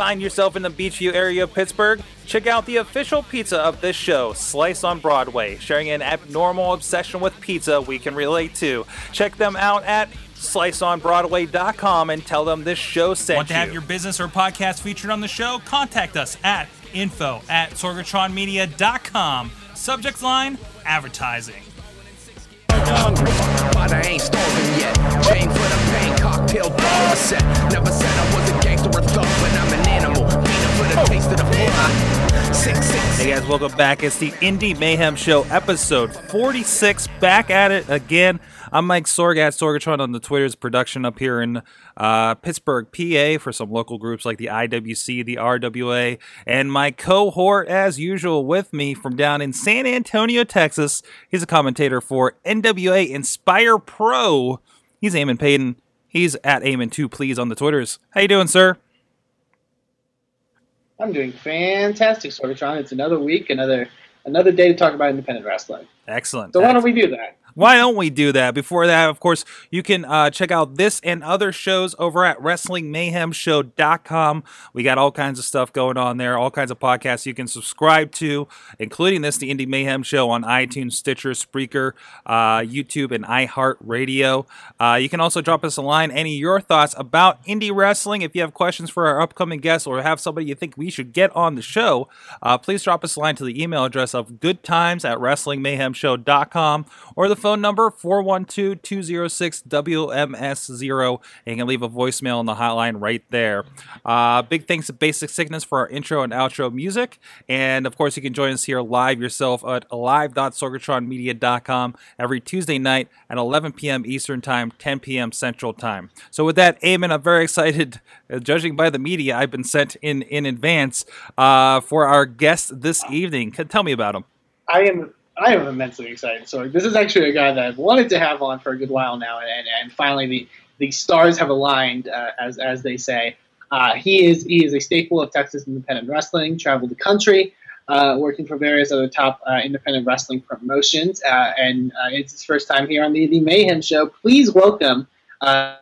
find yourself in the Beechview area of Pittsburgh, check out the official pizza of this show, Slice on Broadway, sharing an abnormal obsession with pizza we can relate to. Check them out at sliceonbroadway.com and tell them this show sent Want to have your business or podcast featured on the show? Contact us at info at sorgatronmedia.com. Subject line advertising. hungry, but I ain't starving yet. Chain for the pain, cocktail bottle set. Never said Hey guys, welcome back. It's the Indy Mayhem Show, episode 46. Back at it again. I'm Mike Sorg at Sorgatron on the Twitter's production up here in uh, Pittsburgh, PA, for some local groups like the IWC, the RWA, and my cohort, as usual, with me from down in San Antonio, Texas. He's a commentator for NWA Inspire Pro. He's Eamon Payton. He's at Eamon2 Please on the Twitters. How you doing, sir? I'm doing fantastic, Sorgatron. It's another week, another another day to talk about independent wrestling. Excellent. So why don't we do that? Why don't we do that? Before that, of course, you can uh, check out this and other shows over at WrestlingMayhemShow.com. We got all kinds of stuff going on there, all kinds of podcasts you can subscribe to, including this, the Indy Mayhem Show on iTunes, Stitcher, Spreaker, uh, YouTube, and iHeartRadio. Uh, you can also drop us a line, any of your thoughts about indie wrestling. If you have questions for our upcoming guests or have somebody you think we should get on the show, uh, please drop us a line to the email address of goodtimes at WrestlingMayhemShow.com or the phone number 412-206-WMS0 and you can leave a voicemail on the hotline right there. Uh, big thanks to Basic Sickness for our intro and outro music. And of course, you can join us here live yourself at live.sorgatronmedia.com every Tuesday night at 11 p.m. Eastern Time, 10 p.m. Central Time. So with that, Eamon, I'm very excited. Uh, judging by the media, I've been sent in in advance uh, for our guest this evening. Tell me about him. I am I am immensely excited. So this is actually a guy that I've wanted to have on for a good while now, and and, finally the the stars have aligned, uh, as as they say. Uh, he is he is a staple of Texas independent wrestling. Traveled the country, uh, working for various other top uh, independent wrestling promotions, uh, and uh, it's his first time here on the the Mayhem Show. Please welcome,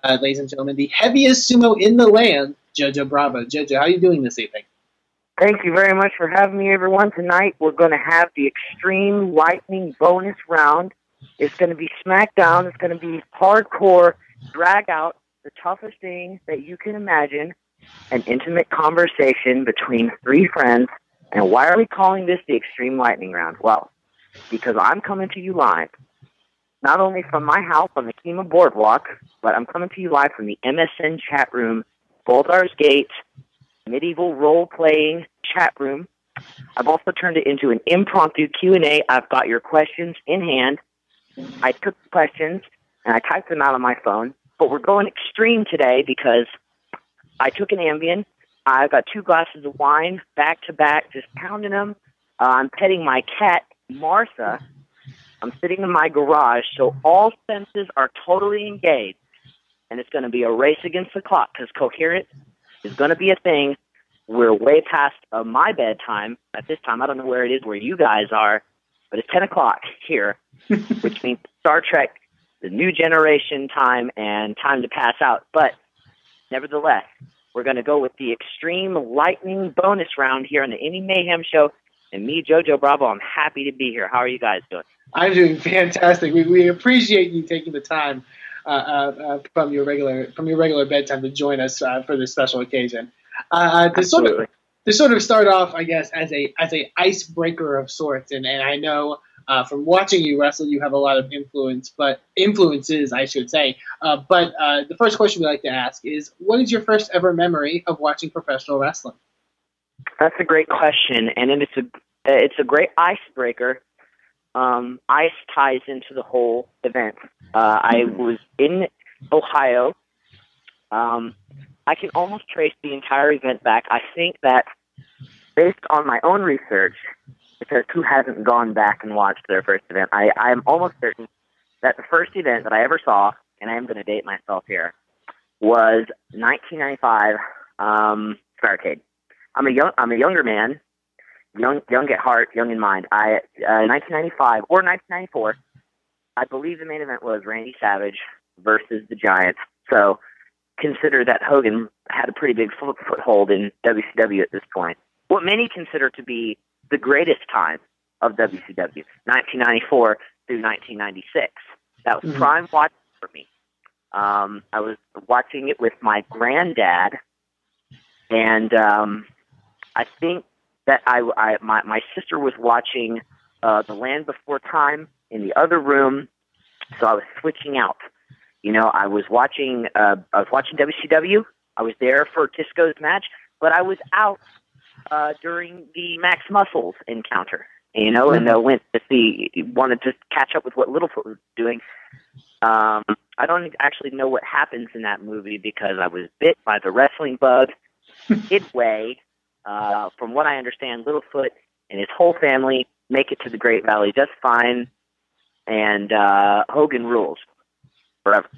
ladies and gentlemen, the heaviest sumo in the land, Jojo Bravo. Jojo, how are you doing this evening? Thank you very much for having me, everyone. Tonight we're going to have the Extreme Lightning bonus round. It's going to be SmackDown. It's going to be hardcore, drag out, the toughest thing that you can imagine, an intimate conversation between three friends. And why are we calling this the Extreme Lightning round? Well, because I'm coming to you live, not only from my house on the Kemah Boardwalk, but I'm coming to you live from the MSN chat room, Baldur's Gate, medieval role playing chat room. I've also turned it into an impromptu Q&A. I've got your questions in hand. I took questions and I typed them out on my phone, but we're going extreme today because I took an Ambien. I've got two glasses of wine back to back, just pounding them. Uh, I'm petting my cat, Martha. I'm sitting in my garage, so all senses are totally engaged. And it's going to be a race against the clock because coherent is going to be a thing. We're way past uh, my bedtime at this time. I don't know where it is where you guys are, but it's 10 o'clock here, which means Star Trek, the new generation time, and time to pass out. But nevertheless, we're going to go with the Extreme Lightning bonus round here on the Indy Mayhem Show. And me, JoJo Bravo, I'm happy to be here. How are you guys doing? I'm doing fantastic. We, we appreciate you taking the time from your regular from your regular bedtime to join us uh, for this special occasion. Uh, to sort of to sort of start off, I guess, as a as a icebreaker of sorts, and, and I know uh, from watching you wrestle, you have a lot of influence, but influences, I should say. Uh, but uh, the first question we like to ask is, what is your first ever memory of watching professional wrestling? That's a great question, and it's a it's a great icebreaker. Um, ice ties into the whole event. Uh, I was in Ohio. Um, I can almost trace the entire event back. I think that based on my own research, because who hasn't gone back and watched their first event, I, I am almost certain that the first event that I ever saw, and I am going to date myself here, was 1995 um, Starcade. I'm a young I'm a younger man, young young at heart, young in mind. I uh, 1995 or 1994, I believe the main event was Randy Savage versus the Giants. So consider that Hogan had a pretty big foot, foothold in WCW at this point. What many consider to be the greatest time of WCW, 1994 through 1996. That was Mhm. prime watching for me. Um, I was watching it with my granddad, and um, I think that I, I my my sister was watching uh, The Land Before Time in the other room, so I was switching out. You know, I was watching uh, I was watching WCW. I was there for Tisco's match, but I was out uh, during the Max Muscles encounter. You know, and uh, went to see wanted to catch up with what Littlefoot was doing. Um, I don't actually know what happens in that movie because I was bit by the wrestling bug midway. Uh, from what I understand, Littlefoot and his whole family make it to the Great Valley just fine, and uh, Hogan rules forever.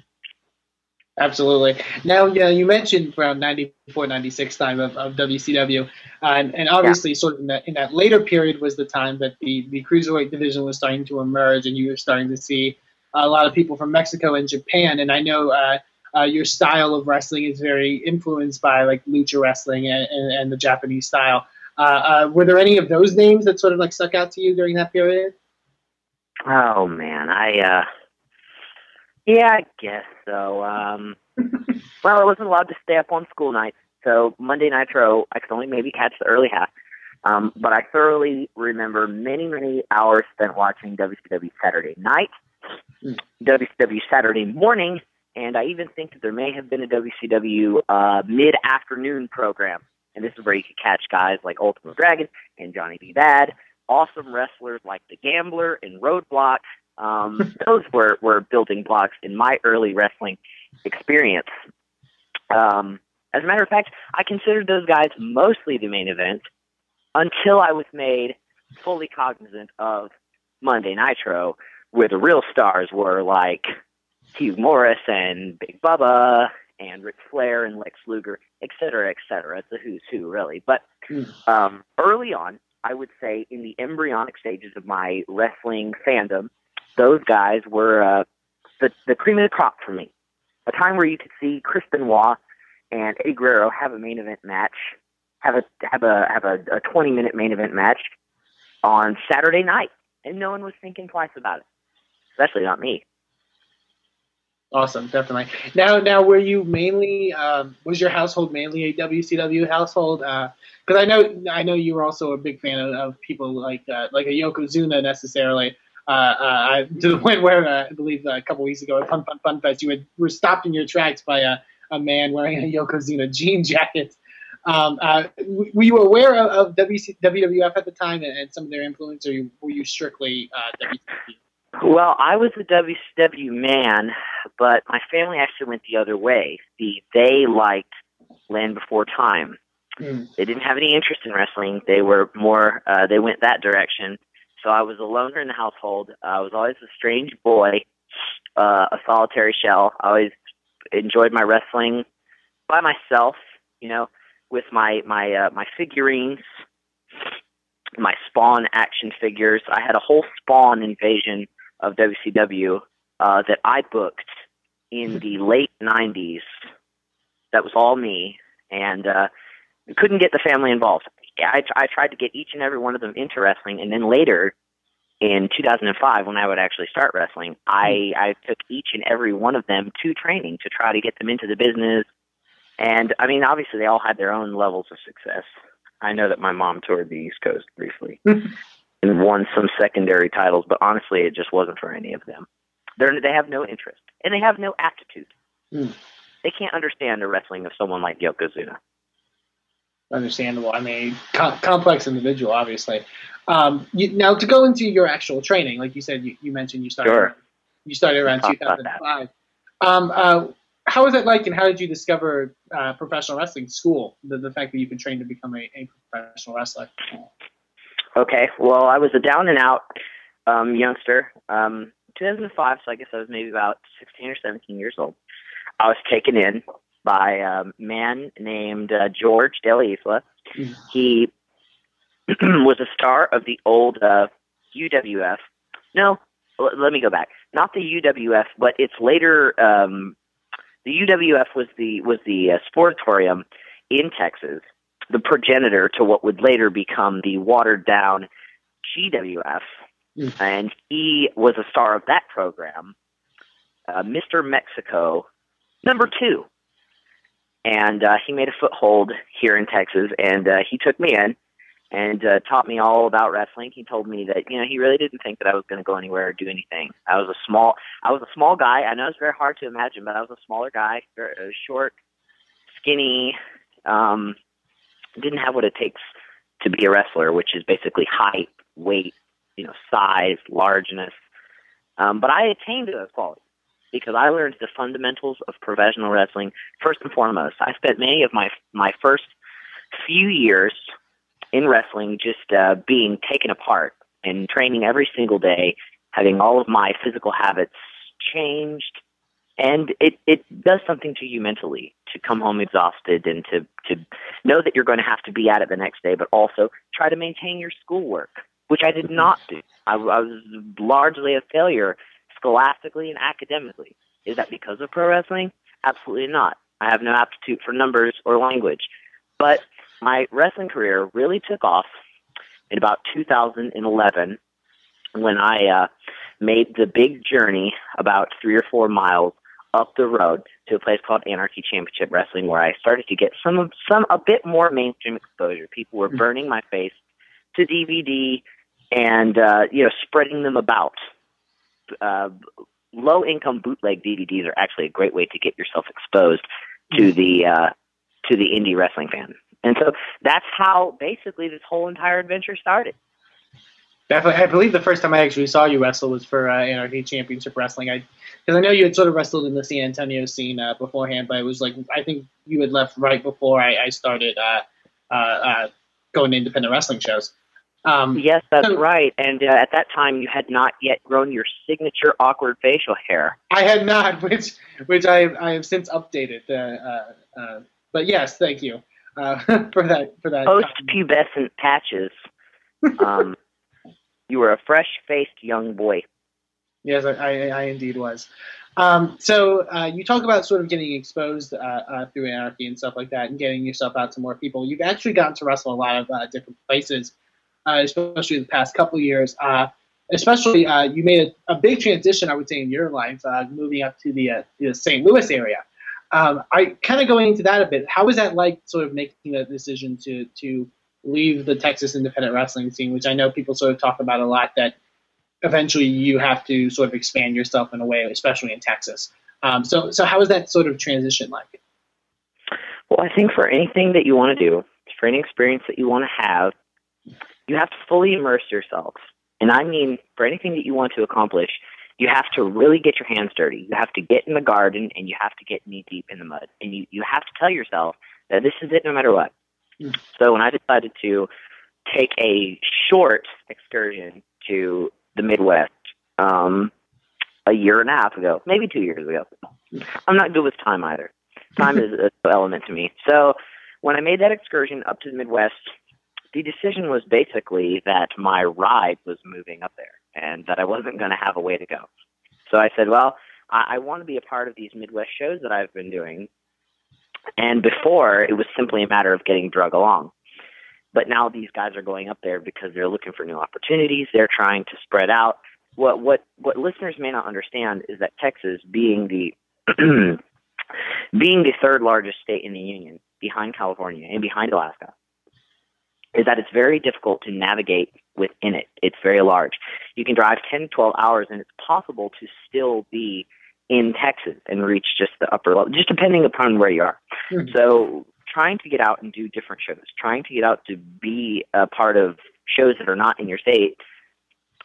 Absolutely. Now, yeah, you mentioned around 94, 96 time of, of WCW, uh, and, and obviously, sort of in that in that later period was the time that the the cruiserweight division was starting to emerge, and you were starting to see a lot of people from Mexico and Japan. And I know uh, uh, your style of wrestling is very influenced by like lucha wrestling and, and, and the Japanese style. Uh, uh, were there any of those names that sort of like stuck out to you during that period? Oh man, I uh yeah, I guess so. Um well, I wasn't allowed to stay up on school nights, so Monday Nitro I could only maybe catch the early half. Um, but I thoroughly remember many, many hours spent watching WCW Saturday night, WCW Saturday morning, and I even think that there may have been a WCW uh, mid afternoon program. And this is where you could catch guys like Ultimate Dragon and Johnny B. Bad, awesome wrestlers like The Gambler and Roadblock. Um, those were, were building blocks in my early wrestling experience. Um, as a matter of fact, I considered those guys mostly the main event until I was made fully cognizant of Monday Nitro, where the real stars were like Hugh Morris and Big Bubba and Ric Flair and Lex Luger, et cetera, et cetera. It's a who's who, really. But um, early on, I would say in the embryonic stages of my wrestling fandom, those guys were uh, the, the cream of the crop for me. A time where you could see Chris Benoit and Eddie Guerrero have a main event match, have a have a have a, a twenty minute main event match on Saturday night, and no one was thinking twice about it, especially not me. Awesome, definitely. Now, now, were you mainly um, was your household mainly a WCW household? Because I know, I know you were also a big fan of, of people like uh, like a Yokozuna necessarily. Uh, uh, to the point where uh, I believe a couple weeks ago at Fun Fun Fun Fest, you had, were stopped in your tracks by a, a man wearing a Yokozuna jean jacket. Um, uh, were you aware of, of WWF at the time and, and some of their influence, or were you strictly uh, WCW? Well, I was a WCW man, but my family actually went the other way. The they liked Land Before Time. Mm. They didn't have any interest in wrestling. They were more. Uh, they went that direction. So I was a loner in the household. I was always a strange boy, uh, a solitary shell. I always enjoyed my wrestling by myself. You know, with my my uh, my figurines, my Spawn action figures. I had a whole Spawn invasion of WCW uh, that I booked in the late '90s. That was all me, and uh, couldn't get the family involved. I, I tried to get each and every one of them into wrestling, and then later, in 2005, when I would actually start wrestling, I I took each and every one of them to training to try to get them into the business. And I mean, obviously, they all had their own levels of success. I know that my mom toured the East Coast briefly and won some secondary titles, but honestly, it just wasn't for any of them. They're, they have no interest and they have no aptitude. Mm. They can't understand the wrestling of someone like Yokozuna. Understandable. I mean, com- complex individual, obviously. Um, you, now, to go into your actual training, like you said, you, you mentioned you started. Sure. You started around Talk about that. 2005. Um, uh, how was that like, and how did you discover uh, professional wrestling school? The, the fact that you could train to become a, a professional wrestler. Okay, well, I was a down and out um, youngster. Um, 2005, so I guess I was maybe about 16 or 17 years old. I was taken in by a man named uh, George De La Isla. Mhm. He was a star of the old uh, UWF. No, l- let me go back. Not the UWF, but its later um, the UWF was the was the uh, sportatorium in Texas, the progenitor to what would later become the watered down GWF, Mm. and he was a star of that program, uh, Mr. Mexico, number two, and uh, he made a foothold here in Texas, and uh, he took me in and uh, taught me all about wrestling. He told me that you know he really didn't think that I was going to go anywhere or do anything. I was a small, I was a small guy. I know it's very hard to imagine, but I was a smaller guy, very, uh, short, skinny, um, didn't have what it takes to be a wrestler, which is basically height, weight, you know, size, largeness. Um, but I attained those qualities because I learned the fundamentals of professional wrestling first and foremost. I spent many of my my first few years in wrestling just uh, being taken apart and training every single day, having all of my physical habits changed, and it it does something to you mentally to come home exhausted and to to know that you're going to have to be at it the next day, but also try to maintain your schoolwork, which I did not do. I, I was largely a failure scholastically and academically. Is that because of pro wrestling? Absolutely not. I have no aptitude for numbers or language. But my wrestling career really took off in about 2011 when I uh, made the big journey about three or four miles up the road to a place called Anarchy Championship Wrestling, where I started to get some of some a bit more mainstream exposure. People were burning my face to DVD and uh, you know spreading them about. Uh, low income bootleg DVDs are actually a great way to get yourself exposed to the uh, to the indie wrestling fan. And so that's how basically this whole entire adventure started. Definitely, I believe the first time I actually saw you wrestle was for uh, Anarchy Championship Wrestling. I because I know you had sort of wrestled in the San Antonio scene uh, beforehand, but it was like I think you had left right before I, I started uh, uh, uh, going to independent wrestling shows. Um, Yes, that's So- right. And uh, at that time, you had not yet grown your signature awkward facial hair. I had not, which which I I have since updated. Uh, uh, uh, but yes, thank you uh, for that for that. Post pubescent patches. Um, you were a fresh faced young boy. Yes, I, I, I indeed was. Um, so uh, you talk about sort of getting exposed uh, uh, through anarchy and stuff like that, and getting yourself out to more people. You've actually gotten to wrestle a lot of uh, different places, uh, especially the past couple years. Uh, especially, you made a, a big transition, I would say, in your life, moving up to the, the St. Louis area. Um, I kind of going into that a bit. How was that like, sort of making that decision to to leave the Texas independent wrestling scene, which I know people sort of talk about a lot that eventually you have to sort of expand yourself in a way, especially in Texas. Um, so, so how is that sort of transition like? Well, I think for anything that you want to do, for any experience that you want to have, you have to fully immerse yourself. And I mean, for anything that you want to accomplish, you have to really get your hands dirty. You have to get in the garden and you have to get knee deep in the mud. And you, you have to tell yourself that this is it no matter what. So when I decided to take a short excursion to the Midwest, um, a year and a half ago, maybe two years ago, I'm not good with time either. Time is an element to me. So when I made that excursion up to the Midwest, the decision was basically that my ride was moving up there and that I wasn't going to have a way to go. So I said, well, I, I want to be a part of these Midwest shows that I've been doing. And before, it was simply a matter of getting drug along. But now these guys are going up there because they're looking for new opportunities. They're trying to spread out. What what what listeners may not understand is that Texas, being the being the third largest state in the union, behind California and behind Alaska, is that it's very difficult to navigate within it. It's very large. You can drive 10, 12 hours, and it's possible to still be in Texas and reach just the upper level, just depending upon where you are. Mhm. So, trying to get out and do different shows, trying to get out to be a part of shows that are not in your state,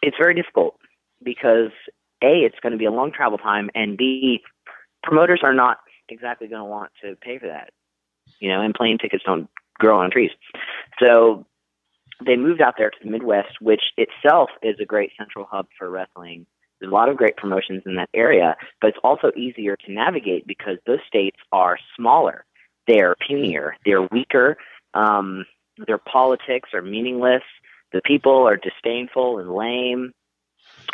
it's very difficult because A, it's going to be a long travel time, and B, promoters are not exactly going to want to pay for that. You know, and plane tickets don't grow on trees. So they moved out there to the Midwest, which itself is a great central hub for wrestling. There's a lot of great promotions in that area, but it's also easier to navigate because those states are smaller. They're punier. They're weaker. Um, their politics are meaningless. The people are disdainful and lame.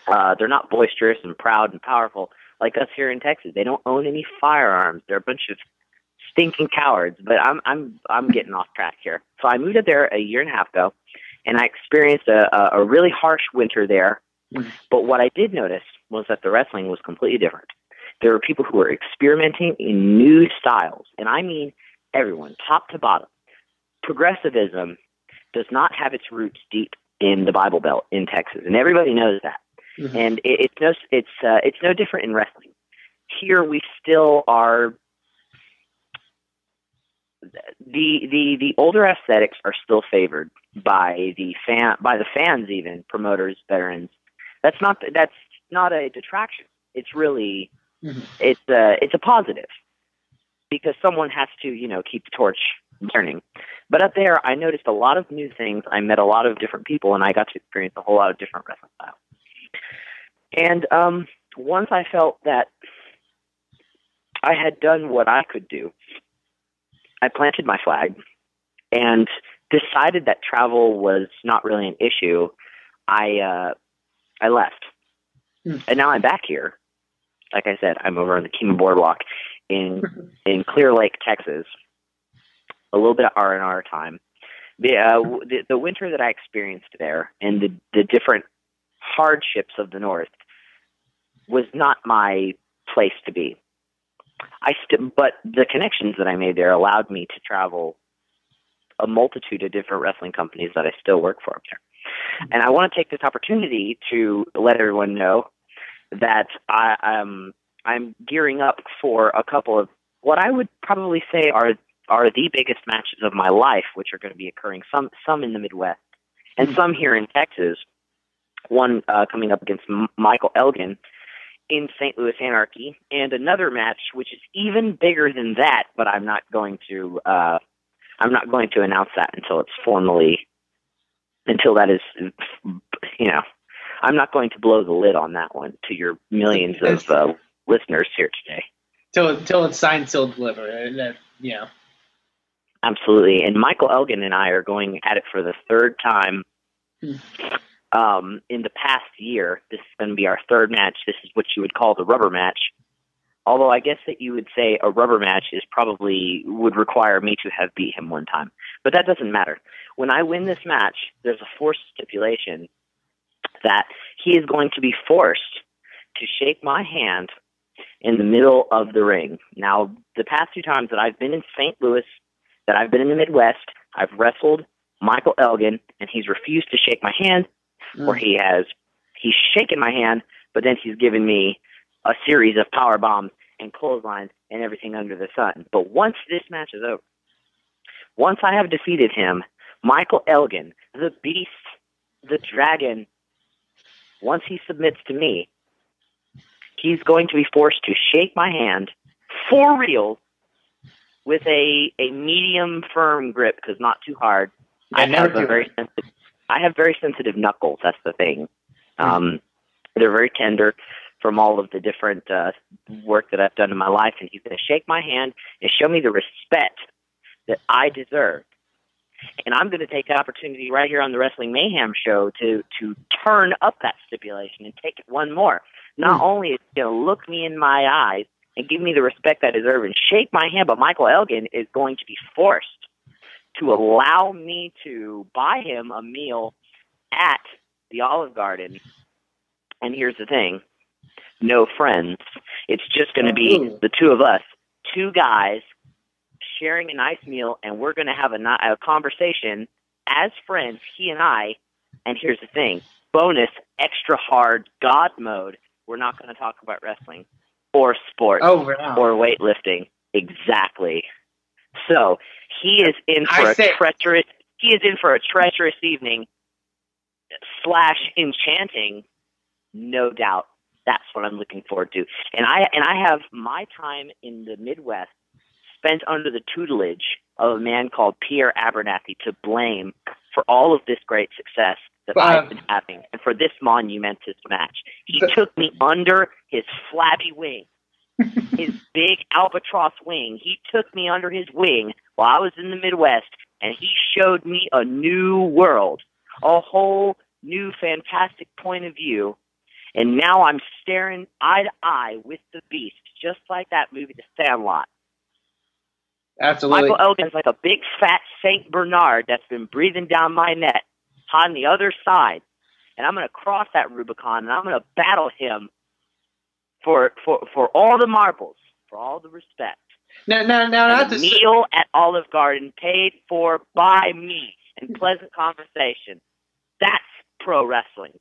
Uh, they're not boisterous and proud and powerful like us here in Texas. They don't own any firearms. They're a bunch of stinking cowards. But I'm I'm I'm getting off track here. So I moved up there a year and a half ago, and I experienced a a, a really harsh winter there. Mm. But what I did notice was that the wrestling was completely different. There were people who were experimenting in new styles, and I mean everyone, top to bottom. Progressivism does not have its roots deep in the Bible Belt in Texas, and everybody knows that. Mhm. And it, it's no it's uh, it's no different in wrestling. Here we still are. The the the older aesthetics are still favored by the fan by the fans even promoters veterans. That's not that's not a detraction. It's really Mhm. it's a it's a positive because someone has to you know keep the torch burning. But up there, I noticed a lot of new things. I met a lot of different people, and I got to experience a whole lot of different wrestling styles. And um, once I felt that I had done what I could do, I planted my flag and decided that travel was not really an issue. I uh, I left, Hmm. and now I'm back here. Like I said, I'm over on the Kemah Boardwalk in in Clear Lake, Texas. A little bit of R and R time. The, uh, the the winter that I experienced there and the the different hardships of the North was not my place to be. I st- but the connections that I made there allowed me to travel a multitude of different wrestling companies that I still work for up there. And I want to take this opportunity to let everyone know that I, I'm I'm gearing up for a couple of what I would probably say are are the biggest matches of my life, which are going to be occurring some some in the Midwest and some here in Texas. One uh, coming up against M- Michael Elgin in St. Louis Anarchy, and another match which is even bigger than that, but I'm not going to uh, I'm not going to announce that until it's formally until that is you know I'm not going to blow the lid on that one to your millions of uh, listeners here today. till till it's signed, sealed, delivered. And that, you know, Absolutely. And Michael Elgin and I are going at it for the third time Hmm. um, in the past year. This is going to be our third match. This is what you would call the rubber match. Although I guess that you would say a rubber match is probably would require me to have beat him one time. But that doesn't matter. When I win this match, there's a forced stipulation that he is going to be forced to shake my hand in the middle of the ring. Now, the past two times that I've been in St. Louis that I've been in the Midwest. I've wrestled Michael Elgin, and he's refused to shake my hand, hmm. or he has he's shaken my hand, but then he's given me a series of power bombs and clotheslines and everything under the sun. But once this match is over, once I have defeated him, Michael Elgin, the beast, the dragon, once he submits to me, he's going to be forced to shake my hand for real with a a medium firm grip because not too hard. I never have a very sensitive. I have very sensitive knuckles. That's the thing. Um, they're very tender from all of the different uh, work that I've done in my life, and he's going to shake my hand and show me the respect that I deserve. And I'm going to take the opportunity right here on the Wrestling Mayhem show to to turn up that stipulation and take it one more. Not hmm. only is he going to look me in my eyes and give me the respect I deserve and shake my hand, but Michael Elgin is going to be forced to allow me to buy him a meal at the Olive Garden. And here's the thing no friends. It's just going to be hmm. the two of us, two guys sharing a nice meal, and we're going to have a, a conversation as friends, he and I. And here's the thing bonus, extra hard God mode. We're not going to talk about wrestling or sports Oh, or weightlifting. Exactly. So he is in for I a say- treacherous. He is in for a treacherous evening slash enchanting, no doubt. That's what I'm looking forward to. And I and I have my time in the Midwest spent under the tutelage of a man called Pierre Abernathy to blame for all of this great success that Uh, I've been having and for this monumentous match. He But- took me under his flabby wing his big albatross wing. He took me under his wing while I was in the Midwest, and he showed me a new world, a whole new fantastic point of view. And now I'm staring eye to eye with the beast, just like that movie, The Sandlot. Absolutely. Michael Elgin's like a big fat Saint Bernard that's been breathing down my neck on the other side, and I'm going to cross that Rubicon and I'm going to battle him for for for all the marbles, for all the respect. Now, now, now, not And to a s- meal at Olive Garden paid for by me and pleasant conversation. That's pro wrestling.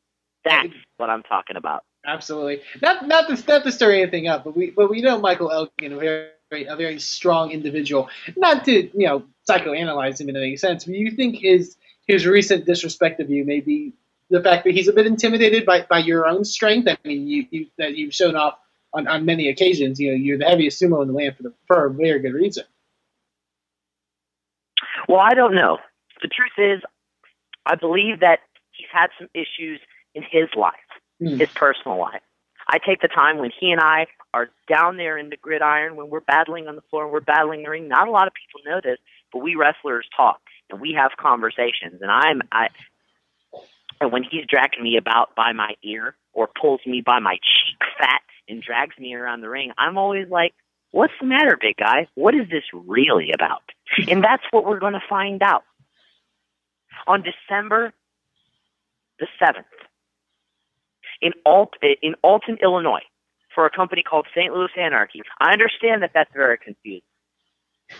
That's what I'm talking about. Absolutely. Not not to not to stir anything up, but we but we know Michael Elgin, a very a very strong individual. Not to you know psychoanalyze him in any sense, but you think his his recent disrespect of you may be the fact that he's a bit intimidated by, by your own strength. I mean, you, you that you've shown off on, on many occasions. You know, you're the heaviest sumo in the land for the for a very good reason. Well, I don't know. The truth is, I believe that he's had some issues in his life, Hmm. his personal life. I take the time when he and I are down there in the gridiron, when we're battling on the floor we're battling in the ring. Not a lot of people know this, but we wrestlers talk and we have conversations. And I'm, I, and when he's dragging me about by my ear or pulls me by my cheek fat and drags me around the ring, I'm always like, what's the matter, big guy? What is this really about? And that's what we're going to find out on December the 7th in, Alt- in Alton, Illinois, for a company called St. Louis Anarchy. I understand that that's very confusing.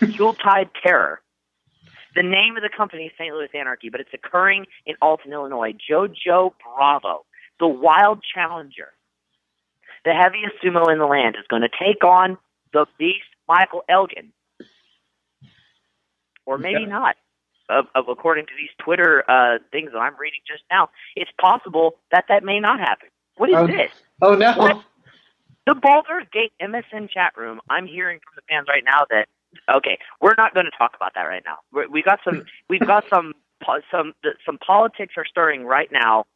Yuletide Terror. The name of the company is St. Louis Anarchy, but it's occurring in Alton, Illinois. Jojo Bravo, the wild challenger, the heaviest sumo in the land, is going to take on the beast Michael Elgin. Or maybe Okay. not. Of, of according to these Twitter uh, things that I'm reading just now, it's possible that that may not happen. What is Oh. this? Oh no! What? The Baldur's Gate MSN chat room. I'm hearing from the fans right now that okay, we're not going to talk about that right now. we we got some. We've got some. Some. the- Some politics are stirring right now.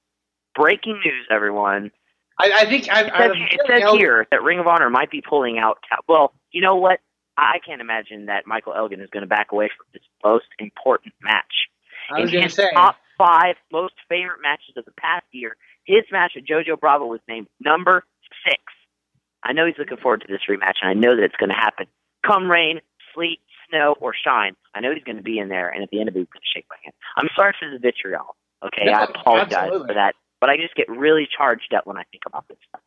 Breaking news, everyone. I, I think I, It I, says, it says here that Ring of Honor might be pulling out. Well, you know what? I can't imagine that Michael Elgin is going to back away from this most important match. I was going to say. top five most favorite matches of the past year, his match with JoJo Bravo was named number six. I know he's looking forward to this rematch, and I know that it's going to happen. Come rain, sleet, snow, or shine, I know he's going to be in there, and at the end of it, he's going to shake my hand. I'm sorry for the vitriol. Okay, No, I apologize absolutely. for that, but I just get really charged up when I think about this stuff.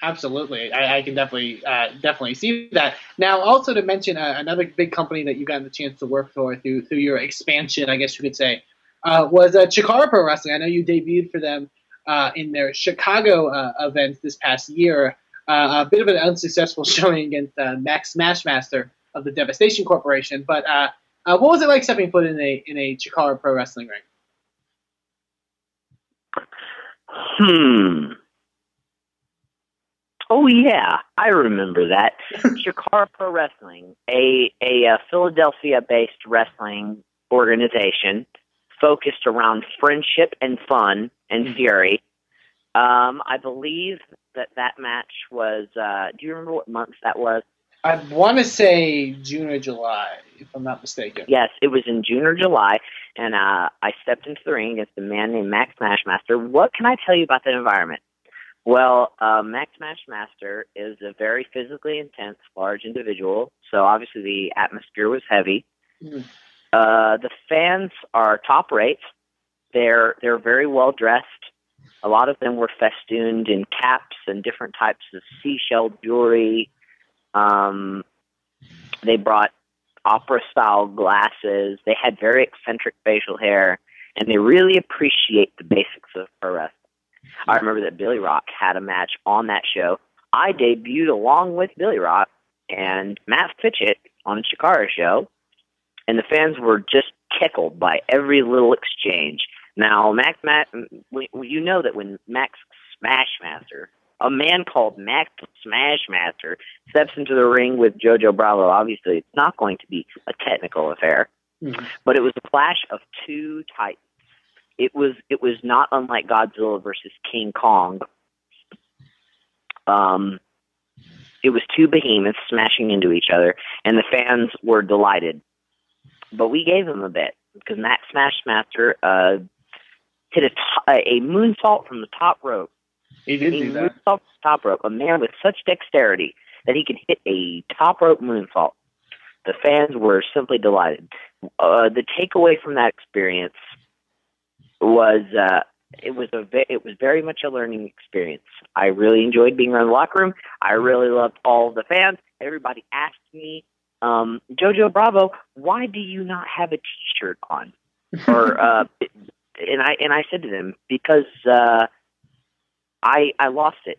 Absolutely, I, I can definitely uh, definitely see that. Now, also to mention uh, another big company that you've gotten the chance to work for through through your expansion, I guess you could say, uh, was uh, Chikara Pro Wrestling. I know you debuted for them uh, in their Chicago uh, event this past year. Uh, a bit of an unsuccessful showing against uh, Max Smashmaster of the Devastation Corporation. But uh, uh, what was it like stepping foot in a in a Chikara Pro Wrestling ring? Hmm. Oh yeah, I remember that. Chikara Pro Wrestling, a a, Philadelphia-based wrestling organization focused around friendship and fun and fury. Um, I believe that that match was. Uh, do you remember what month that was? I want to say June or July, if I'm not mistaken. Yes, it was in June or July, and uh, I stepped into the ring against a man named Max Smashmaster. What can I tell you about that environment? Well, uh, Max Smashmaster is a very physically intense, large individual, so obviously the atmosphere was heavy. Mhm. Uh, the fans are top rate. They're they're very well dressed. A lot of them were festooned in caps and different types of seashell jewelry. Um, they brought opera style glasses. They had very eccentric facial hair, and they really appreciate the basics of pro wrestling. I remember that Billy Rock had a match on that show. I debuted along with Billy Rock and Matt Fitchett on the Chikara show, and the fans were just tickled by every little exchange. Now, Max, Matt, you know that when Max Smashmaster, a man called Max Smashmaster, steps into the ring with JoJo Bravo, obviously it's not going to be a technical affair, Mhm. but it was a clash of two titans. It was it was not unlike Godzilla versus King Kong. Um, it was two behemoths smashing into each other, and the fans were delighted. But we gave him a bit because Matt Smashmaster uh, hit a, t- a moonsault from the top rope He did He do that. moves off the top rope. A man with such dexterity that he can hit a top rope moonsault. The fans were simply delighted. Uh, the takeaway from that experience was uh, it was a ve- it was very much a learning experience. I really enjoyed being around the locker room. I really loved all the fans. Everybody asked me, um, Jojo Bravo, why do you not have a T-shirt on? Or uh, and I and I said to them because uh, I I lost it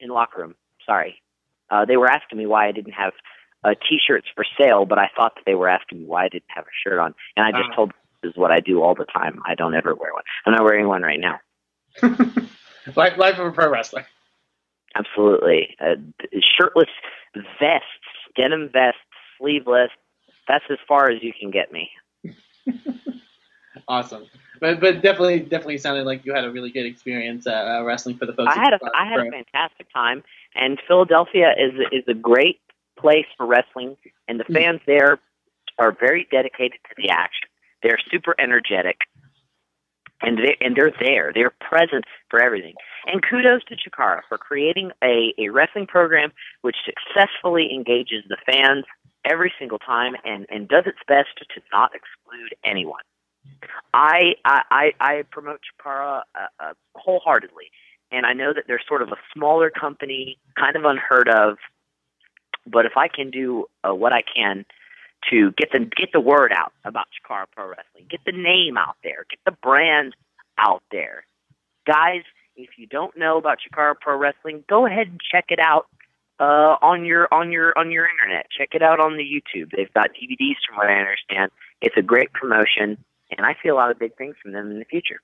in locker room. Sorry, uh, they were asking me why I didn't have uh, T-shirts for sale, but I thought that they were asking me why I didn't have a shirt on, and I just Ah. told them this is what I do all the time. I don't ever wear one. I'm not wearing one right now. life, life of a pro wrestler. Absolutely, uh, shirtless vests, denim vests, sleeveless. That's as far as you can get me. Awesome. But but definitely definitely sounded like you had a really good experience uh, uh, wrestling for the folks. I had a I had a fantastic time, and Philadelphia is is a great place for wrestling, and the fans there are very dedicated to the action. They're super energetic, and they and they're there. They're present for everything. And kudos to Chikara for creating a a wrestling program which successfully engages the fans every single time and and does its best to not exclude anyone. I I I, promote Chikara uh, uh, wholeheartedly and I know that they're sort of a smaller company, kind of unheard of. But if I can do uh, what I can to get the get the word out about Chikara Pro Wrestling, get the name out there, get the brand out there, guys. If you don't know about Chikara Pro Wrestling, go ahead and check it out uh, on your on your on your internet. Check it out on the YouTube. They've got DVDs, from what I understand. It's a great promotion, and I see a lot of big things from them in the future.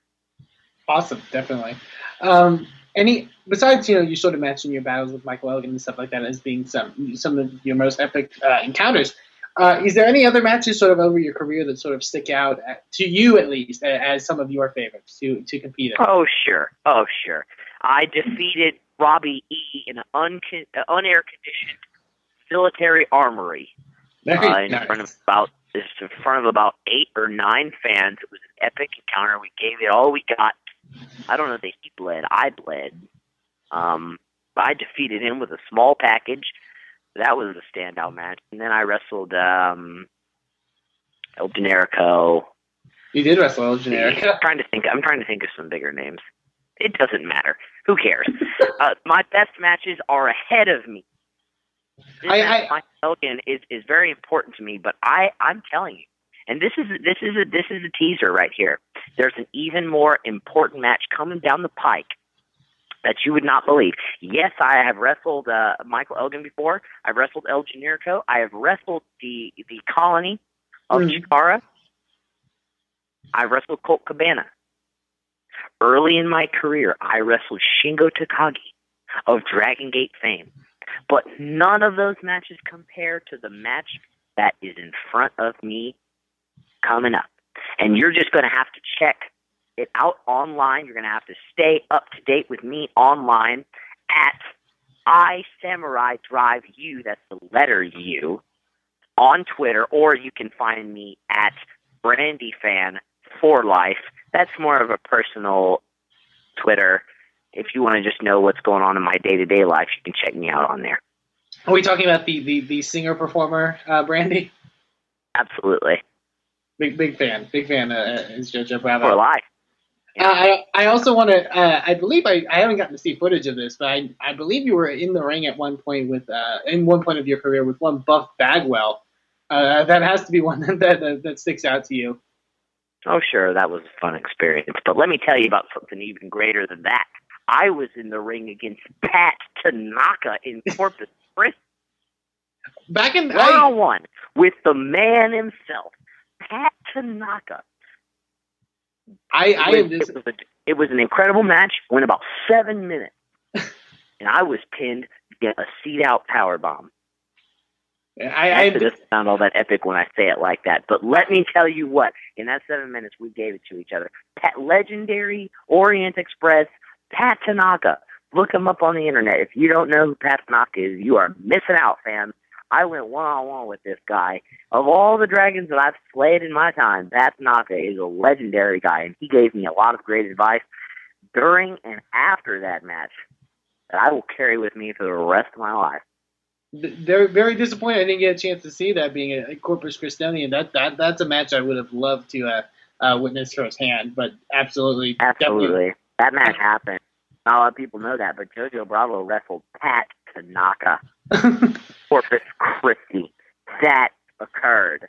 Awesome, definitely. Um, any besides you know you sort of mentioned your battles with Michael Elgin and stuff like that as being some some of your most epic uh, encounters. Uh, is there any other matches sort of over your career that sort of stick out uh, to you at least as some of your favorites to to compete in? Oh sure, oh sure. I defeated Robbie E in an uncon- uh, unair conditioned military armory uh, in nice. front of about in front of about eight or nine fans. It was an epic encounter. We gave it all we got. I don't know that he bled. I bled. Um, I defeated him with a small package. That was a standout match. And then I wrestled um, El Generico. You did wrestle El I'm trying to think. I'm trying to think of some bigger names. It doesn't matter. Who cares? uh, my best matches are ahead of me. This I- I- Mike Elgin is is very important to me, but I I'm telling you, and this is this is a this is a teaser right here. There's an even more important match coming down the pike that you would not believe. Yes, I have wrestled uh, Michael Elgin before. I've wrestled El Generico. I have wrestled the the colony of Mhm. Chikara. I wrestled Colt Cabana. Early in my career, I wrestled Shingo Takagi of Dragon Gate fame. But none of those matches compare to the match that is in front of me coming up. And you're just going to have to check it out online. You're going to have to stay up to date with me online at I Samurai Drive U. That's the letter U on Twitter, or you can find me at Brandy Fan for Life. That's more of a personal Twitter. If you want to just know what's going on in my day to day life, you can check me out on there. Are we talking about the the, the singer performer uh, Brandy? Absolutely. Big big fan, big fan. Uh, is JoJo Bravo. For life. Uh, I I also want to. Uh, I believe I, I haven't gotten to see footage of this, but I I believe you were in the ring at one point with uh, in one point of your career with one Buff Bagwell. Uh, that has to be one that, that that sticks out to you. Oh, sure, that was a fun experience. But let me tell you about something even greater than that. I was in the ring against Pat Tanaka in Corpus Christi, Back in one on one with the man himself, Pat Tanaka. I I it, was, it, was a, it was an incredible match. Went about seven minutes, and I was pinned via a seat out power bomb. I, I doesn't sound all that epic when I say it like that. But let me tell you what, in that seven minutes, we gave it to each other. Pat, legendary Orient Express, Pat Tanaka. Look him up on the internet. If you don't know who Pat Tanaka is, you are missing out, fam. I went one on one with this guy. Of all the dragons that I've slayed in my time, Pat Tanaka is a legendary guy, and he gave me a lot of great advice. during and after that match that I will carry with me for the rest of my life. They're very disappointed. I didn't get a chance to see that being a, Corpus Christi, and that, that that's a match I would have loved to uh, uh, witness firsthand. But absolutely, absolutely, that match happened. Not a lot of people know that, but JoJo Bravo wrestled Pat Tanaka, Corpus Christi. That occurred.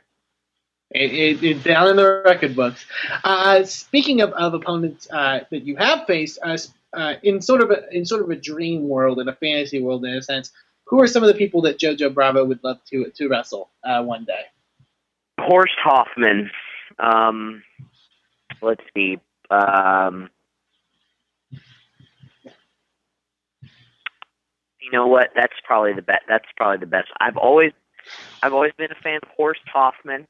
It, it, it's down in the record books. Uh, speaking of, of opponents uh, that you have faced, uh, uh, in sort of a, in sort of a dream world, in a fantasy world, in a sense, who are some of the people that JoJo Bravo would love to to wrestle uh, one day? Horst Hoffman. Um, let's see. Um, you know what? That's probably the best. That's probably the best. I've always, I've always been a fan of Horst Hoffman,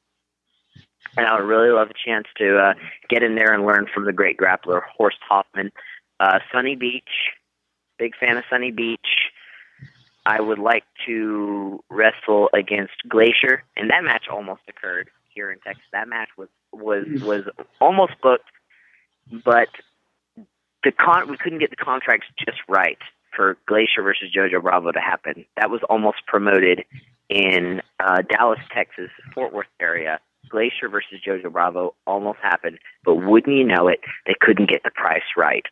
and I would really love a chance to uh, get in there and learn from the great grappler Horst Hoffman. Uh, Sunny Beach, big fan of Sunny Beach. I would like to wrestle against Glacier, and that match almost occurred here in Texas. That match was was was almost booked, but the con we couldn't get the contracts just right for Glacier versus JoJo Bravo to happen. That was almost promoted in uh, Dallas, Texas, Fort Worth area. Glacier versus JoJo Bravo almost happened, but wouldn't you know it, they couldn't get the price right.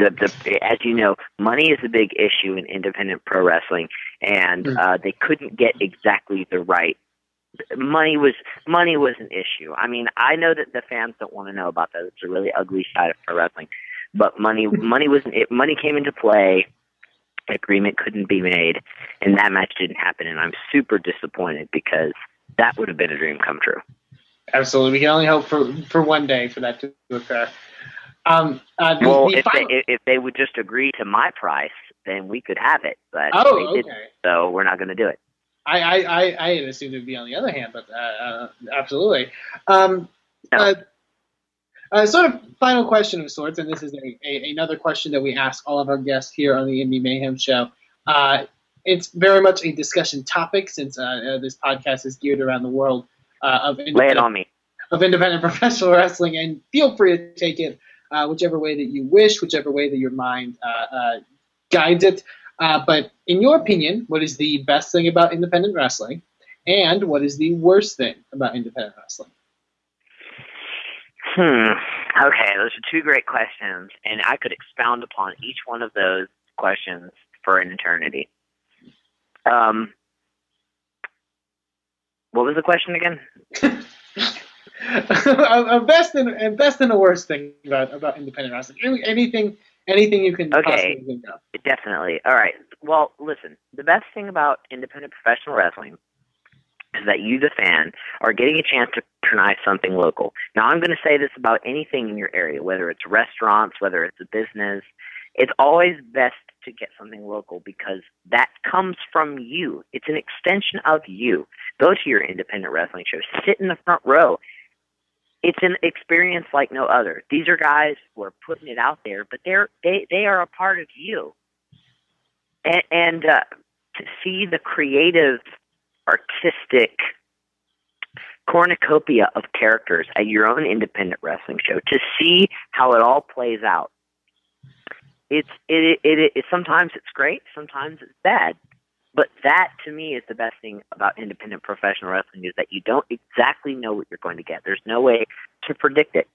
The, the, as you know, money is a big issue in independent pro wrestling, and uh, they couldn't get exactly the right money was money was an issue. I mean, I know that the fans don't want to know about that. It's a really ugly side of pro wrestling, but money money was it, money came into play. Agreement couldn't be made, and that match didn't happen. And I'm super disappointed because that would have been a dream come true. Absolutely, we can only hope for for one day for that to occur. Um, uh, the, well, the if final... they if they would just agree to my price, then we could have it. But oh, they okay. so we're not going to do it. I, I, I, I had assumed it would be on the other hand, but uh, uh, absolutely. Um, No. uh, uh, sort of final question of sorts, and this is a, a, another question that we ask all of our guests here on the Indy Mayhem Show. Uh, it's very much a discussion topic since uh, uh, this podcast is geared around the world uh, of Lay it on me. of independent professional wrestling, and feel free to take it uh, whichever way that you wish, whichever way that your mind uh, uh, guides it. Uh, but in your opinion, what is the best thing about independent wrestling, and what is the worst thing about independent wrestling? Hmm. Okay, those are two great questions, and I could expound upon each one of those questions for an eternity. Um, what was the question again? a, best and best and a worst thing about, about independent wrestling. Anything, anything you can Okay. possibly think of. Definitely. All right. Well, listen. The best thing about independent professional wrestling is that you, the fan, are getting a chance to try something local. Now, I'm going to say this about anything in your area, whether it's restaurants, whether it's a business. It's always best to get something local because that comes from you. It's an extension of you. Go to your independent wrestling show. Sit in the front row. It's an experience like no other. These are guys who are putting it out there, but they're they they are a part of you. And, and uh, to see the creative, artistic cornucopia of characters at your own independent wrestling show, to see how it all plays out. It's it it, it, it sometimes it's great, sometimes it's bad. But that to me is the best thing about independent professional wrestling is that you don't exactly know what you're going to get. There's no way to predict it.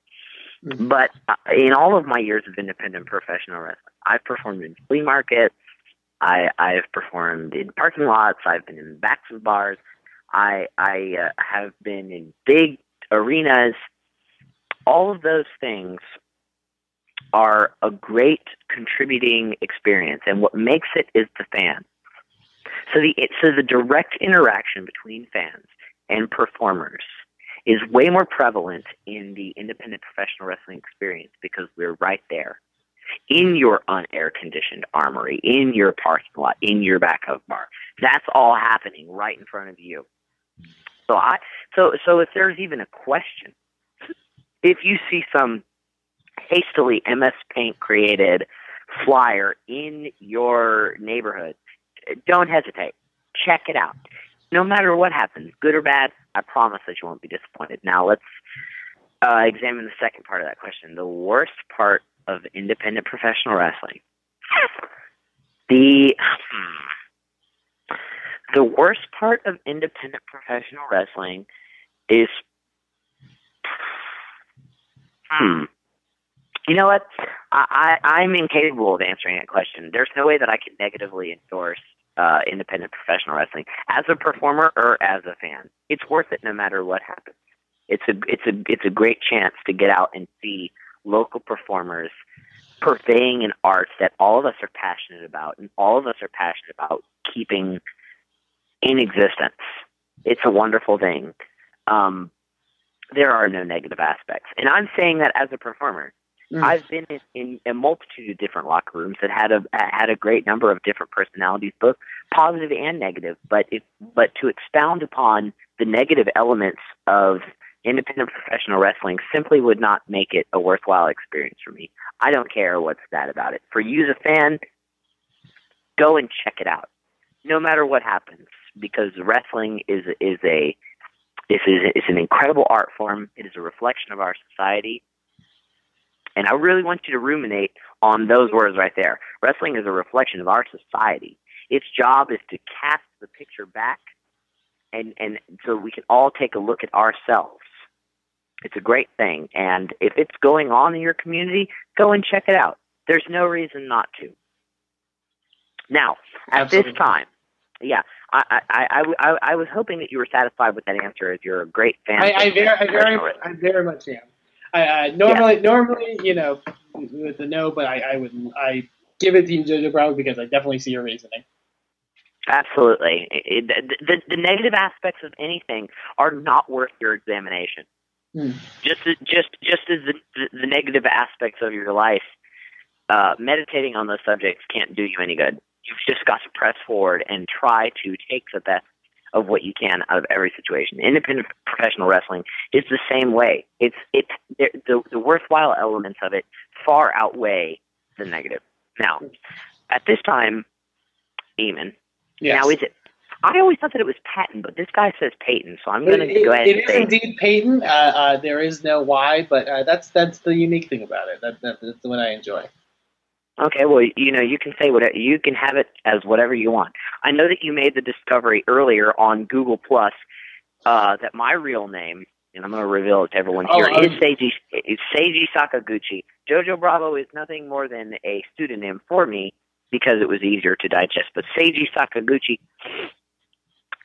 Mhm. But uh, in all of my years of independent professional wrestling, I've performed in flea markets. I I've performed in parking lots. I've been in backs of bars. I I uh, have been in big arenas. All of those things are a great contributing experience, and what makes it is the fans. So the so the direct interaction between fans and performers is way more prevalent in the independent professional wrestling experience because we're right there in your unair conditioned armory, in your parking lot, in your backup bar. That's all happening right in front of you. So I so so if there's even a question, if you see some hastily MS Paint created flyer in your neighborhood, don't hesitate. Check it out. No matter what happens, good or bad, I promise that you won't be disappointed. Now let's uh, examine the second part of that question. The worst part of independent professional wrestling. The hmm, the worst part of independent professional wrestling is hmm. You know what? I, I I'm incapable of answering that question. There's no way that I can negatively endorse uh, independent professional wrestling as a performer or as a fan. It's worth it no matter what happens. It's a it's a it's a great chance to get out and see local performers purveying an art that all of us are passionate about and all of us are passionate about keeping in existence. It's a wonderful thing. Um, there are no negative aspects, and I'm saying that as a performer. Mm. I've been in, in a multitude of different locker rooms that had a had a great number of different personalities, both positive and negative. But if but to expound upon the negative elements of independent professional wrestling simply would not make it a worthwhile experience for me. I don't care what's bad about it. For you as a fan, go and check it out, no matter what happens, because wrestling is is a this is it's an incredible art form. It is a reflection of our society. And I really want you to ruminate on those words right there. Wrestling is a reflection of our society. Its job is to cast the picture back and, and so we can all take a look at ourselves. It's a great thing. And if it's going on in your community, go and check it out. There's no reason not to. Now, at Absolutely. this time, yeah, I, I, I, I, was hoping that you were satisfied with that answer as you're a great fan. I, I very, I very. I very much am. I, I normally, normally, you know, with the no, but I, I would, I give it to you, Jojo Bravo, because I definitely see your reasoning. Absolutely. It, the, the, the negative aspects of anything are not worth your examination. Hmm. Just just just as the, the, the negative aspects of your life, uh, meditating on those subjects can't do you any good. You've just got to press forward and try to take the best of what you can out of every situation. Independent professional wrestling is the same way. It's it's the the, the worthwhile elements of it far outweigh the negative. Now, at this time, Eamon, Yes. now, is it? I always thought that it was Patton, but this guy says Peyton, so I'm going to go ahead it is say indeed Peyton. Uh, uh, there is no why, but uh, that's that's the unique thing about it. That, that that's what I enjoy. Okay, well, you know, you can say whatever you can have it as whatever you want. I know that you made the discovery earlier on Google Plus uh, that my real name, and I'm going to reveal it to everyone Oh, here, um, is Seiji is Seiji Sakaguchi. Jojo Bravo is nothing more than a pseudonym for me because it was easier to digest. But Seiji Sakaguchi,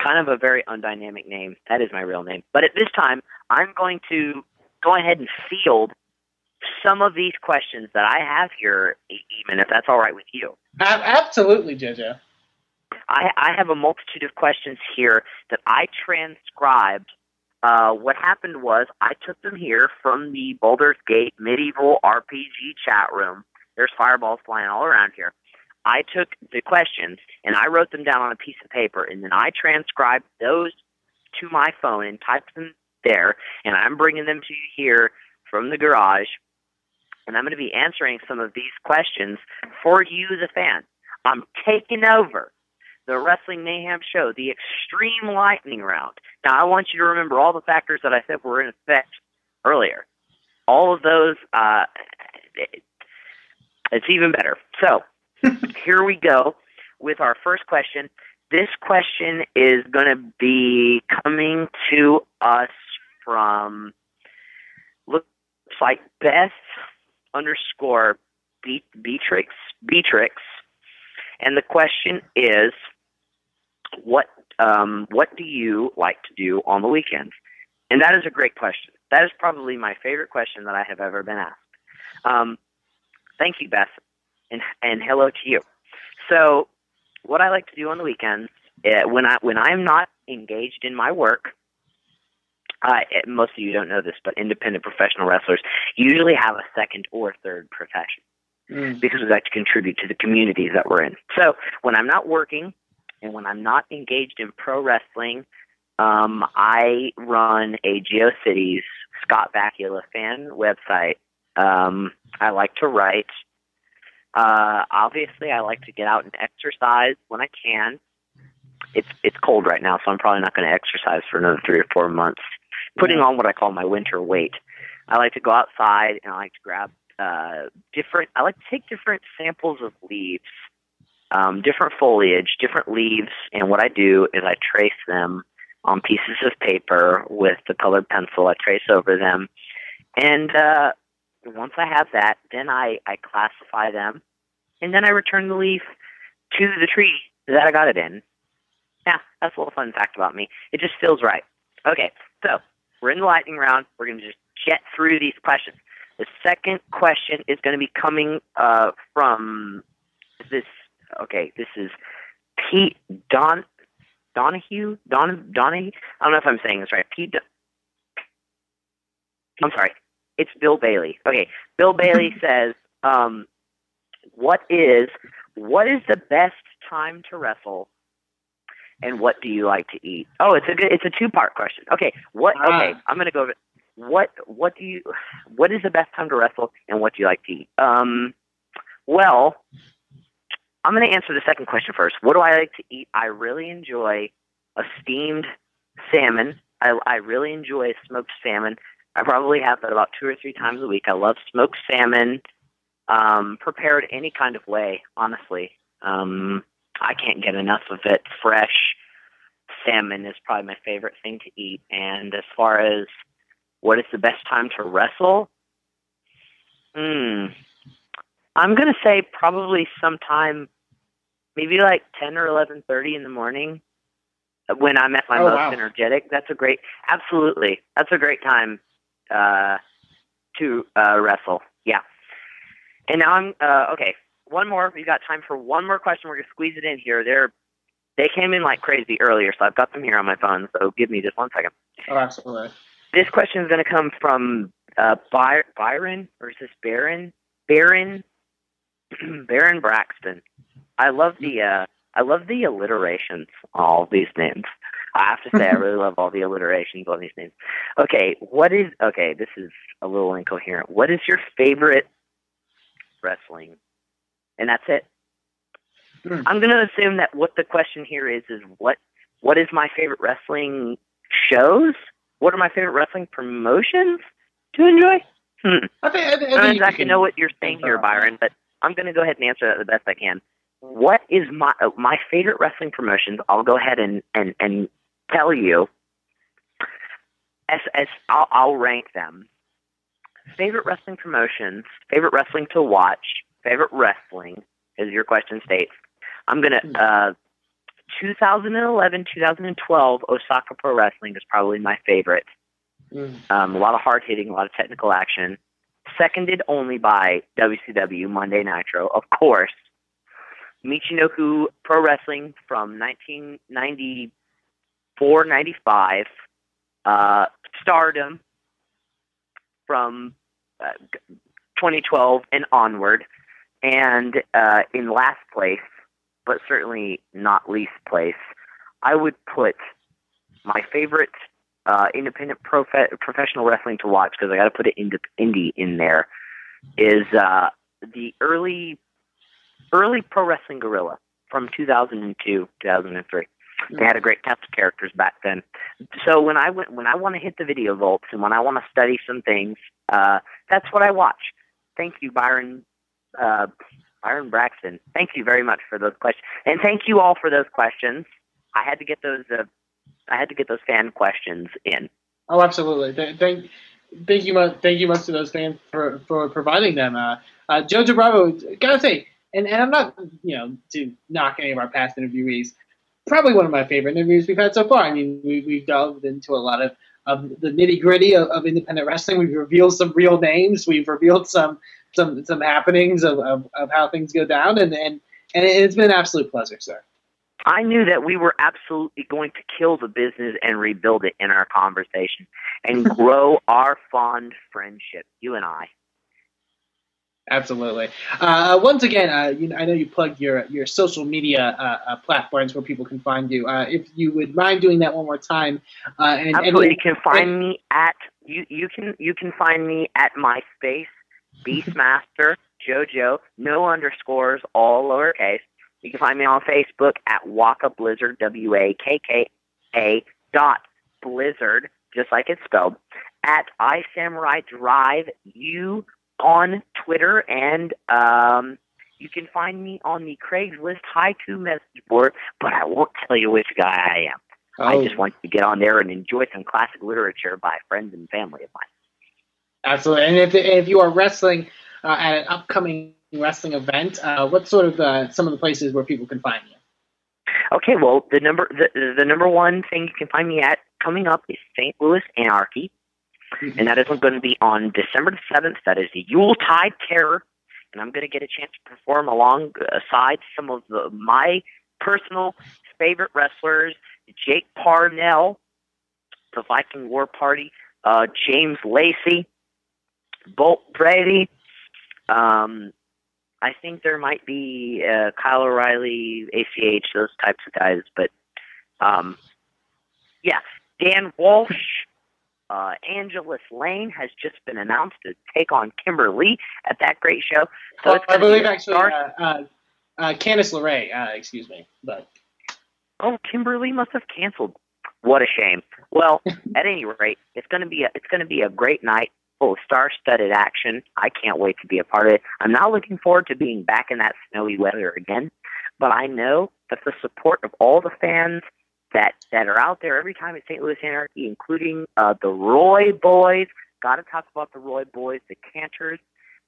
kind of a very undynamic name. That is my real name. But at this time, I'm going to go ahead and field some of these questions that I have here, even if that's all right with you. Absolutely, Jojo. I, I have a multitude of questions here that I transcribed. Uh, what happened was I took them here from the Baldur's Gate medieval RPG chat room. There's fireballs flying all around here. I took the questions and I wrote them down on a piece of paper, and then I transcribed those to my phone and typed them there, and I'm bringing them to you here from the garage, and I'm going to be answering some of these questions for you, the fan. I'm taking over the Wrestling Mayhem show, the Extreme Lightning Round. Now, I want you to remember all the factors that I said were in effect earlier. All of those, uh, it- it's even better. So, here we go with our first question. This question is going to be coming to us from looks like Beth underscore Be- Beatrix Beatrix, and the question is, what um, what do you like to do on the weekends? And that is a great question. That is probably my favorite question that I have ever been asked. Um, thank you, Beth, and and hello to you. So, what I like to do on the weekends uh, when I when I'm not engaged in my work. Uh, most of you don't know this, but independent professional wrestlers usually have a second or third profession Mm. because we like to contribute to the communities that we're in. So when I'm not working and when I'm not engaged in pro wrestling, um, I run a GeoCities Scott Bakula fan website. Um, I like to write. Uh, obviously, I like to get out and exercise when I can. It's it's cold right now, so I'm probably not going to exercise for another three or four months. Putting on what I call my winter weight. I like to go outside and I like to grab uh, different. I like to take different samples of leaves, um, different foliage, different leaves, and what I do is I trace them on pieces of paper with the colored pencil. I trace over them, and uh, once I have that, then I I classify them, and then I return the leaf to the tree that I got it in. Yeah, that's a little fun fact about me. It just feels right. Okay, so we're in the lightning round. We're going to just jet through these questions. The second question is going to be coming uh, from this. Okay, this is Pete Don Donahue Don Donahue. I don't know if I'm saying this right. Pete. Don- I'm sorry. It's Bill Bailey. Okay, Bill Bailey says, um, "What is what is the best time to wrestle and what do you like to eat? Oh, it's a good, it's a two part question. Okay, what? Ah. Okay, I'm gonna go. over What what do you? What is the best time to wrestle and what do you like to eat? Um, well, I'm gonna answer the second question first. What do I like to eat? I really enjoy a steamed salmon. I I really enjoy smoked salmon. I probably have that about two or three times a week. I love smoked salmon, um, prepared any kind of way. Honestly, um, I can't get enough of it. Fresh salmon is probably my favorite thing to eat. And as far as what is the best time to wrestle, hmm, I'm gonna say probably sometime, maybe like ten or eleven thirty in the morning, when I'm at my Oh, most wow. energetic. That's a great, absolutely, that's a great time uh, to uh, wrestle. Yeah. And now I'm uh, okay. One more. We've got time for one more question. We're gonna squeeze it in here. They're they came in like crazy earlier, so I've got them here on my phone. So give me just one second. Oh, absolutely. This question is going to come from uh, By- Byron or is this Baron? Baron Baron Braxton. I love the uh, I love the alliterations on all these names. I have to say I really love all the alliterations on these names. Okay, what is okay? This is a little incoherent. What is your favorite wrestling? And that's it. Hmm. I'm going to assume that what the question here is is what what is my favorite wrestling shows? What are my favorite wrestling promotions to enjoy? Hmm. I think, I, think- I don't exactly can- know what you're saying here, Byron, but I'm going to go ahead and answer that the best I can. What is my uh, my favorite wrestling promotions? I'll go ahead and and and tell you. As as I'll, I'll rank them. Favorite wrestling promotions, favorite wrestling to watch, favorite wrestling, as your question states. I'm gonna uh, 2011, 2012 Osaka Pro Wrestling is probably my favorite. Mm. Um, a lot of hard hitting, a lot of technical action. Seconded only by WCW Monday Nitro, of course. Michinoku Pro Wrestling from 1994 95. Uh, Stardom from uh, 2012 and onward. And uh, in last place, but certainly not least place, I would put my favorite uh, independent prof- professional wrestling to watch because I got to put it indie in there is uh, the early early pro wrestling Guerrilla from 2002 2003 they had a great cast of characters back then. So when i went when i want to hit the video vaults and when i want to study some things uh, that's what i watch. Thank you byron uh, byron braxton thank you very much for those questions and thank you all for those questions i had to get those uh, I had to get those fan questions in. Oh, absolutely. Th- Thank, thank you, mu- thank you much to those fans for, for providing them. Uh, uh, Jojo Bravo, gotta say, and, and I'm not, you know, to knock any of our past interviewees, probably one of my favorite interviews we've had so far. I mean, we, we've delved into a lot of, of the nitty gritty of, of independent wrestling. We've revealed some real names. We've revealed some some some happenings of, of, of how things go down, and and and it's been an absolute pleasure, sir. I knew that we were absolutely going to kill the business and rebuild it in our conversation and grow our fond friendship, you and I. Absolutely. Uh, once again, uh, you, I know you plugged your your social media uh, uh, platforms where people can find you. Uh, if you would mind doing that one more time, uh, and, Absolutely, and you can find me at you. You can you can find me at MySpace, Beastmaster JoJo, no underscores, all lowercase. You can find me on Facebook at Wakka Blizzard, W A K K A dot Blizzard, just like it's spelled. at iSamurai Drive U on Twitter, and um, you can find me on the Craigslist haiku message board. But I won't tell you which guy I am. I Oh. just want you to get on there and enjoy some classic literature by friends and family of mine. Absolutely. And if, if you are wrestling uh, at an upcoming wrestling event, uh, what sort of uh, some of the places where people can find you? Okay, well, the number the the number one thing you can find me at coming up is St. Louis Anarchy, and that is going to be on December the seventh. That is the Yuletide Terror, and I'm going to get a chance to perform alongside some of the, my personal favorite wrestlers: Jake Parnell, the Viking War Party, uh, James Lacey, Bolt Brady. Um, I think there might be uh, Kyle O'Reilly, ACH, those types of guys. But um, yeah, Dan Walsh, uh, Angelus Layne has just been announced to take on Kimberly at that great show. So Oh, it's I be believe a actually uh, uh, uh, Candice LeRae, uh, excuse me. But Oh, Kimberly must have canceled. What a shame. Well, at any rate, it's gonna be a it's gonna be a great night of star-studded action. I can't wait to be a part of it. I'm not looking forward to being back in that snowy weather again, but I know that the support of all the fans that that are out there every time at St. Louis Anarchy, including uh, the Roy Boys. Got to talk about the Roy Boys, the Cantors,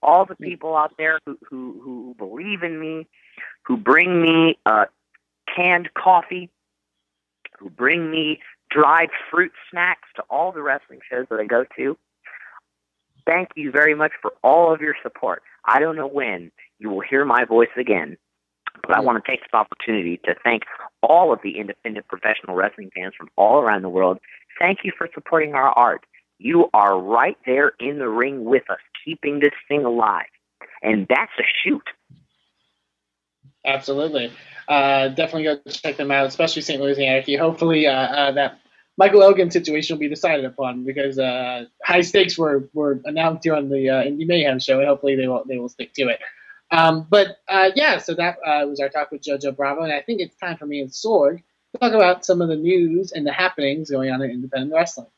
all the people out there who who, who believe in me, who bring me uh, canned coffee, who bring me dried fruit snacks to all the wrestling shows that I go to. Thank you very much for all of your support. I don't know when you will hear my voice again, but I want to take this opportunity to thank all of the independent professional wrestling fans from all around the world. Thank you for supporting our art. You are right there in the ring with us, keeping this thing alive. And that's a shoot. absolutely, uh, definitely go check them out, especially St. Louis Anarchy. Hopefully, uh, uh, that Michael Elgin situation will be decided upon because uh, high stakes were, were announced here on the uh, Indy Mayhem show, and hopefully they will they will stick to it. Um, but uh, yeah, so that uh, was our talk with JoJo Bravo, and I think it's time for me and Sorg to talk about some of the news and the happenings going on in independent wrestling.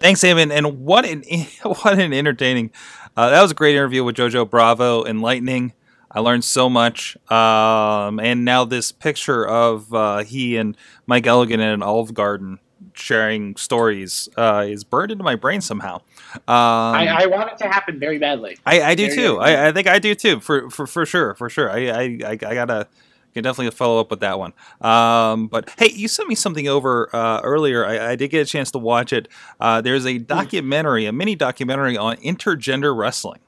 Thanks, Eamon. And what an what an entertaining. Uh, that was a great interview with JoJo Bravo, enlightening. I learned so much. Um, and now this picture of uh, he and Mike Elgin in an Olive Garden sharing stories uh, is burned into my brain somehow. Um, I, I want it to happen very badly. I, I do Very too. I, I think I do too. For for, for sure, for sure. I I, I, I gotta can definitely follow up with that one. Um, but hey, you sent me something over uh, earlier. I, I did get a chance to watch it. Uh, there's a documentary, a mini documentary on intergender wrestling.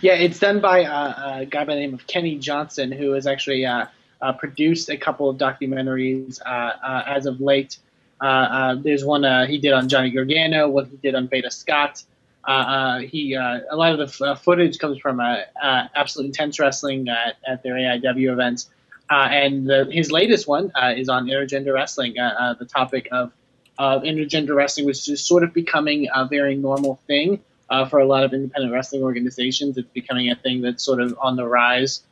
Yeah, it's done by uh, a guy by the name of Kenny Johnson, who has actually uh, uh, produced a couple of documentaries uh, uh, as of late. Uh, uh, there's one uh, he did on Johnny Gargano, one he did on Veda Scott. He a lot of the f- footage comes from Absolute Intense Wrestling at, at their AIW events, and the, his latest one is on intergender wrestling. The topic of of intergender wrestling, which is sort of becoming a very normal thing uh, for a lot of independent wrestling organizations. It's becoming a thing that's sort of on the rise.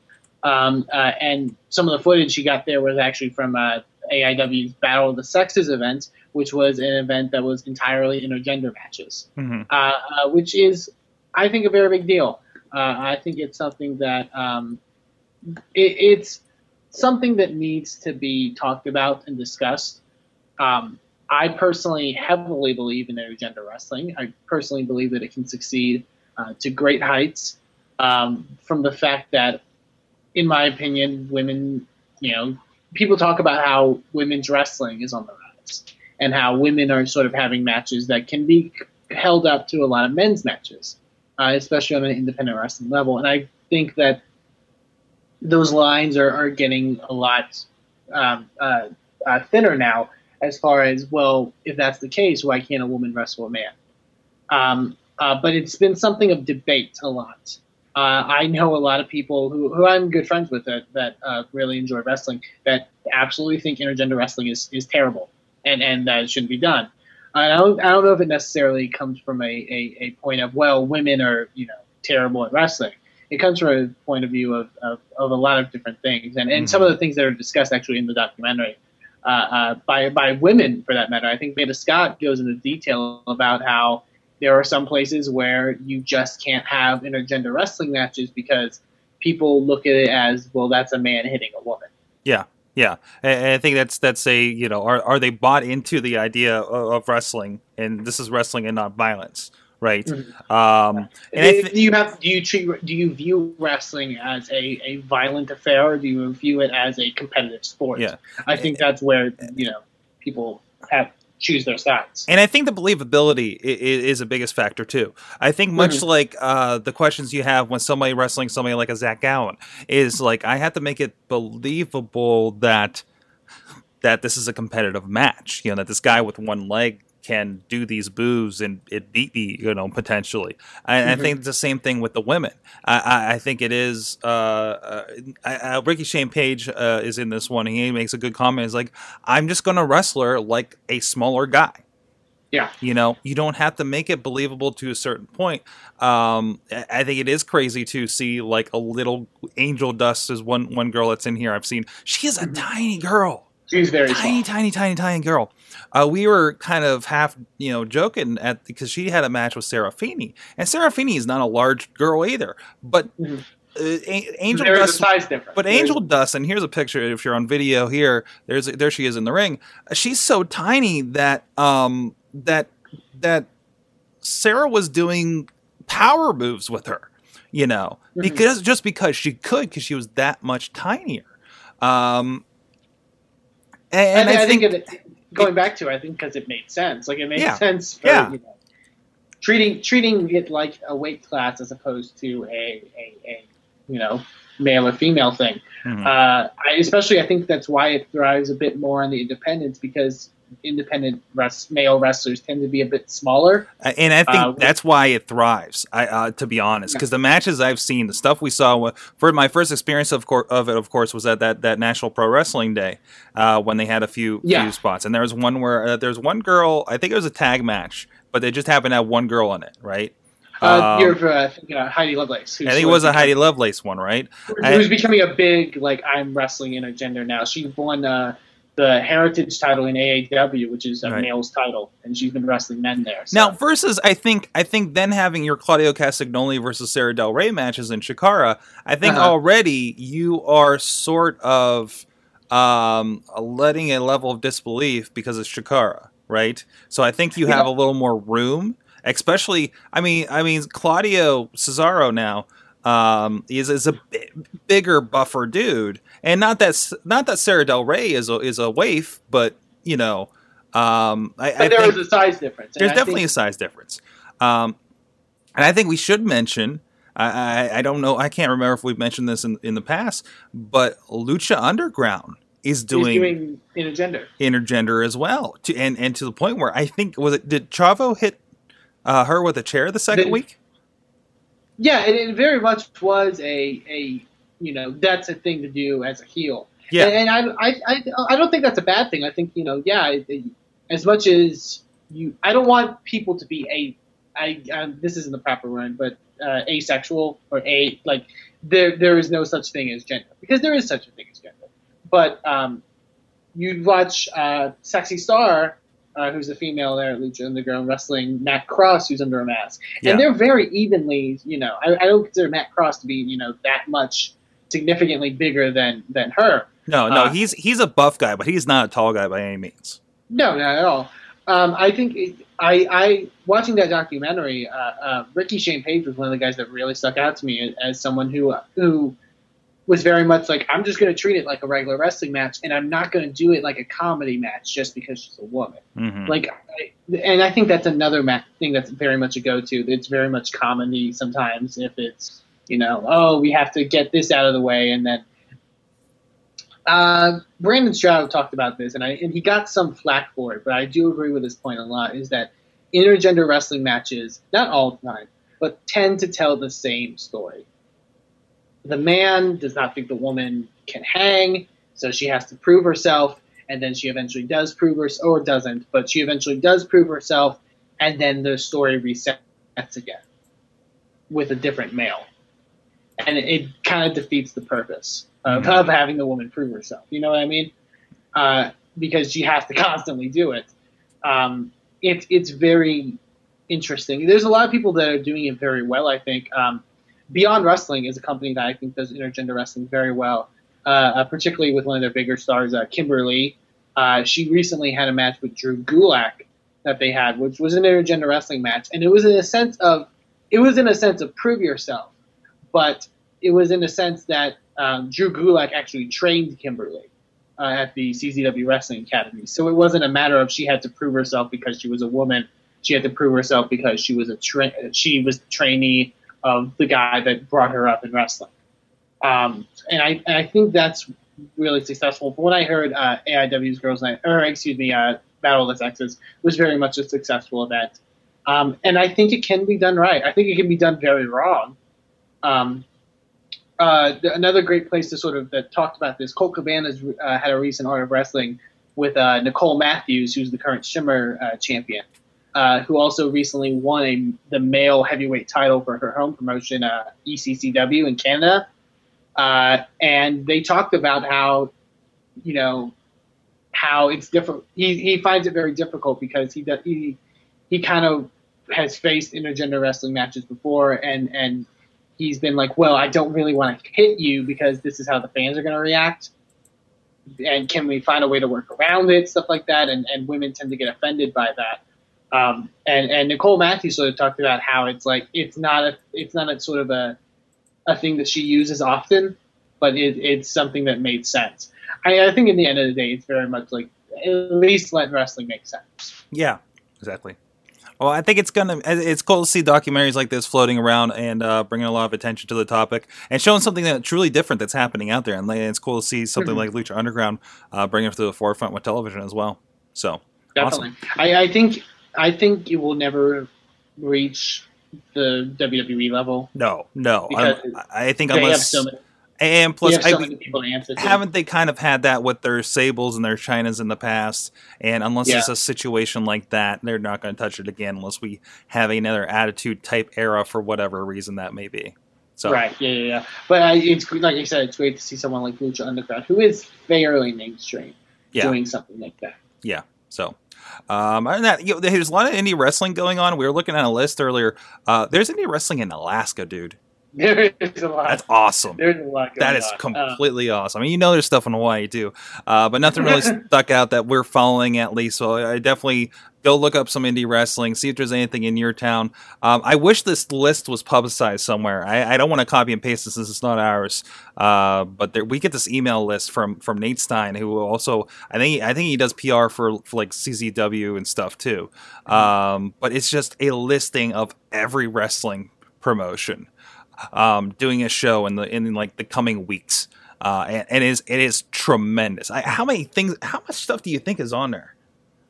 Um, uh, and some of the footage he got there was actually from uh, AIW's Battle of the Sexes event, which was an event that was entirely intergender matches, Mm-hmm. uh, uh, which is, I think, a very big deal. Uh, I think it's something that um, it, it's something that needs to be talked about and discussed. Um, I personally heavily believe in intergender wrestling. I personally believe that it can succeed uh, to great heights um, from the fact that, in my opinion, women, you know, people talk about how women's wrestling is on the rise and how women are sort of having matches that can be held up to a lot of men's matches, uh, especially on an independent wrestling level. And I think that those lines are, are getting a lot um, uh, uh, thinner now as far as well if that's the case why can't a woman wrestle a man um, uh, but it's been something of debate a lot uh, i know a lot of people who, who i'm good friends with that, that uh, really enjoy wrestling that absolutely think intergender wrestling is, is terrible and, and that it shouldn't be done. I don't, I don't know if it necessarily comes from a, a, a point of well women are you know terrible at wrestling. It comes from a point of view of, of, of a lot of different things. And, and some of the things that are discussed actually in the documentary uh, uh, by by women for that matter. I think Veda Scott goes into detail about how there are some places where you just can't have intergender wrestling matches because people look at it as well that's a man hitting a woman Yeah, yeah. And I think that's that's a you know are are they bought into the idea of, of wrestling and this is wrestling and not violence, right? Mhm. Um, and do, do you have do you treat do you view wrestling as a, a violent affair or do you view it as a competitive sport Yeah. i think that's where you know people have choose their sides And I think the believability is a biggest factor too. I think much Mm-hmm. like uh, the questions you have when somebody wrestling somebody like a Zach Gowen is like I have to make it believable that that this is a competitive match. You know that this guy with one leg can do these moves and it beat me. You know potentially. And I Mhm. think it's the same thing with the women. I, I, I think it is. Uh, uh, uh, Ricky Shane Page uh, is in this one. He makes a good comment. He's like, I'm just going to wrestle her like a smaller guy. yeah You know, you don't have to make it believable to a certain point. Um, I I think it is crazy to see like a little Angel Dust is one one girl that's in here. I've seen. She is a tiny girl she's very tiny, small. tiny, tiny, tiny girl. Uh, we were kind of half, you know, joking at because she had a match with Serafini, and Serafini is not a large girl either. But Mhm. uh, Angel there is a Dust, size difference but Angel Dust, and here's a picture. If you're on video here, there's there she is in the ring. Uh, She's so tiny that um that that Sarah was doing power moves with her, you know, Mhm. because just because she could, because she was that much tinier. Um, and, I, I, I think, think, it, going back to it, I think because it made sense. Like it made Yeah. sense for Yeah. you know, treating treating it like a weight class as opposed to a, a, a you know male or female thing. Mhm. Uh, I, especially, I think that's why it thrives a bit more on the independents because independent res- male wrestlers tend to be a bit smaller. Uh, and I think Uh, that's why it thrives. I, uh, to be honest, because the matches I've seen, the stuff we saw, for my first experience of, cour of it, of course, was at that, that National Pro Wrestling Day uh, when they had a few Yeah. few spots, and there was one where uh, there's one girl. I think it was a tag match, but they just happened to have one girl in it, right? Uh, Um, you're uh, thinking of Heidi Lovelace. who's I think it was a Heidi Lovelace one, right? who's becoming a big like I'm wrestling in a gender now. She won uh, the Heritage title in AAW, which is a Right. male's title, and she's been wrestling men there. So. Now, versus, I think, I think then having your Claudio Castagnoli versus Sarah Del Rey matches in Chikara, I think Uh-huh. already you are sort of um, letting a level of disbelief because it's Chikara, right? So I think you have a little more room, especially. I mean, I mean Claudio Cesaro now um, is is a bigger, buffer dude, and not that not that Sarah Del Rey is a, is a waif, but you know. Um, I, but I there think, is a size difference. there's definitely think- a size difference. Um, and I think we should mention. I, I I don't know. I can't remember if we've mentioned this in, in the past, but Lucha Underground is doing, doing intergender. intergender as well, to, and and to the point where I think was it did Chavo hit uh, her with a chair the second The- week? Yeah, and it very much was a a you know that's a thing to do as a heel. Yeah, And, and I, I, I, I don't think that's a bad thing. I think you know, yeah, it- it- as much as you, I don't want people to be a, I, um, this isn't the proper word, but uh, asexual or a like there there is no such thing as gender because there is such a thing as gender. But um, you watch uh, Sexy Star, uh, who's a female there at Lucha Underground wrestling, Matt Cross, who's under a mask, Yeah. and they're very evenly. You know, I, I don't consider Matt Cross to be you know that much significantly bigger than than her. no, no, uh, he's he's a buff guy, but he's not a tall guy by any means. No, not at all. Um, I think it, I, I watching that documentary. Uh, uh, Ricky Shane Page was one of the guys that really stuck out to me as, as someone who who was very much like I'm just going to treat it like a regular wrestling match, and I'm not going to do it like a comedy match just because she's a woman. hmm Like, I, and I think that's another ma- thing that's very much a go-to. It's very much comedy sometimes if it's you know, oh, we have to get this out of the way, and then uh, Brandon Stroud talked about this, and I and he got some flack for it, but I do agree with his point a lot. Is that intergender wrestling matches, not all the time, but tend to tell the same story. The man does not think the woman can hang, so she has to prove herself, and then she eventually does prove herself, or doesn't, but she eventually does prove herself, and then the story resets again with a different male. And it, it kind of defeats the purpose of, Mhm. of having the woman prove herself. You know what I mean? Uh, because she has to constantly do it. Um, it it's very interesting. There's a lot of people that are doing it very well. I think um, Beyond Wrestling is a company that I think does intergender wrestling very well, uh, uh, particularly with one of their bigger stars, uh, Kimberly. Uh, she recently had a match with Drew Gulak that they had, which was an intergender wrestling match, and it was in a sense of it was in a sense of prove yourself, but it was in a sense that um, Drew Gulak actually trained Kimberly uh, at the CZW Wrestling Academy. So it wasn't a matter of she had to prove herself because she was a woman. She had to prove herself because she was a tra- she was the trainee of the guy that brought her up in wrestling. Um, and I and I think that's really successful. From what I heard, uh, AIW's Girls Night, or excuse me, uh, Battle of the Sexes was very much a successful event. Um, and I think it can be done right. I think it can be done very wrong. Um, uh, th- another great place to sort of that talked about this. Colt Cabana's uh, had a recent Art of Wrestling with uh, Nicole Matthews, who's the current Shimmer uh, champion, uh, who also recently won a, the male heavyweight title for her home promotion, uh, ECCW in Canada. Uh, and they talked about how, you know, how it's different. He, he finds it very difficult because he he he kind of has faced intergender wrestling matches before, and and he's been like, well, I don't really want to hit you because this is how the fans are going to react. And can we find a way to work around it, stuff like that? And, and women tend to get offended by that. Um, and, and Nicole Matthews sort of talked about how it's like it's not a it's not a sort of a a thing that she uses often, but it, it's something that made sense. I, I think in the end of the day, it's very much like at least let wrestling make sense. Yeah, exactly. Well, I think it's gonna. It's cool to see documentaries like this floating around and uh, bringing a lot of attention to the topic and showing something that truly different that's happening out there. And it's cool to see something Mhm. like Lucha Underground uh, bringing it to the forefront with television as well. So Definitely. I, I think I think it will never reach the WWE level. no, no, Because I, think unless so many, and plus, so I, many people to answer to. haven't they kind of had that with their Sables and their Chinas in the past? And unless Yeah. it's a situation like that, they're not going to touch it again unless we have another attitude type era for whatever reason that may be. So Right, yeah, yeah, yeah. But I, it's like I said, it's great to see someone like Lucha Underground, who is fairly mainstream, Yeah. doing something like that. Yeah. So, um, than that, you know, there's a lot of indie wrestling going on. We were looking at a list earlier. Uh, there's indie wrestling in Alaska, dude. There is a lot. That's awesome. There's a lot. That is on. Uh, completely awesome. I mean, you know, there's stuff in Hawaii too, uh, but nothing really stuck out that we're following at least. So I definitely go look up some indie wrestling, see if there's anything in your town. Um, I wish this list was publicized somewhere. I, I don't want to copy and paste this since it's not ours, uh, but there, we get this email list from from Nate Stein, who also I think I think he does PR for, for like CZW and stuff too. Um, but it's just a listing of every wrestling promotion um, doing a show in the in like the coming weeks, uh, and, and it is it is tremendous. I, how many things? How much stuff do you think is on there?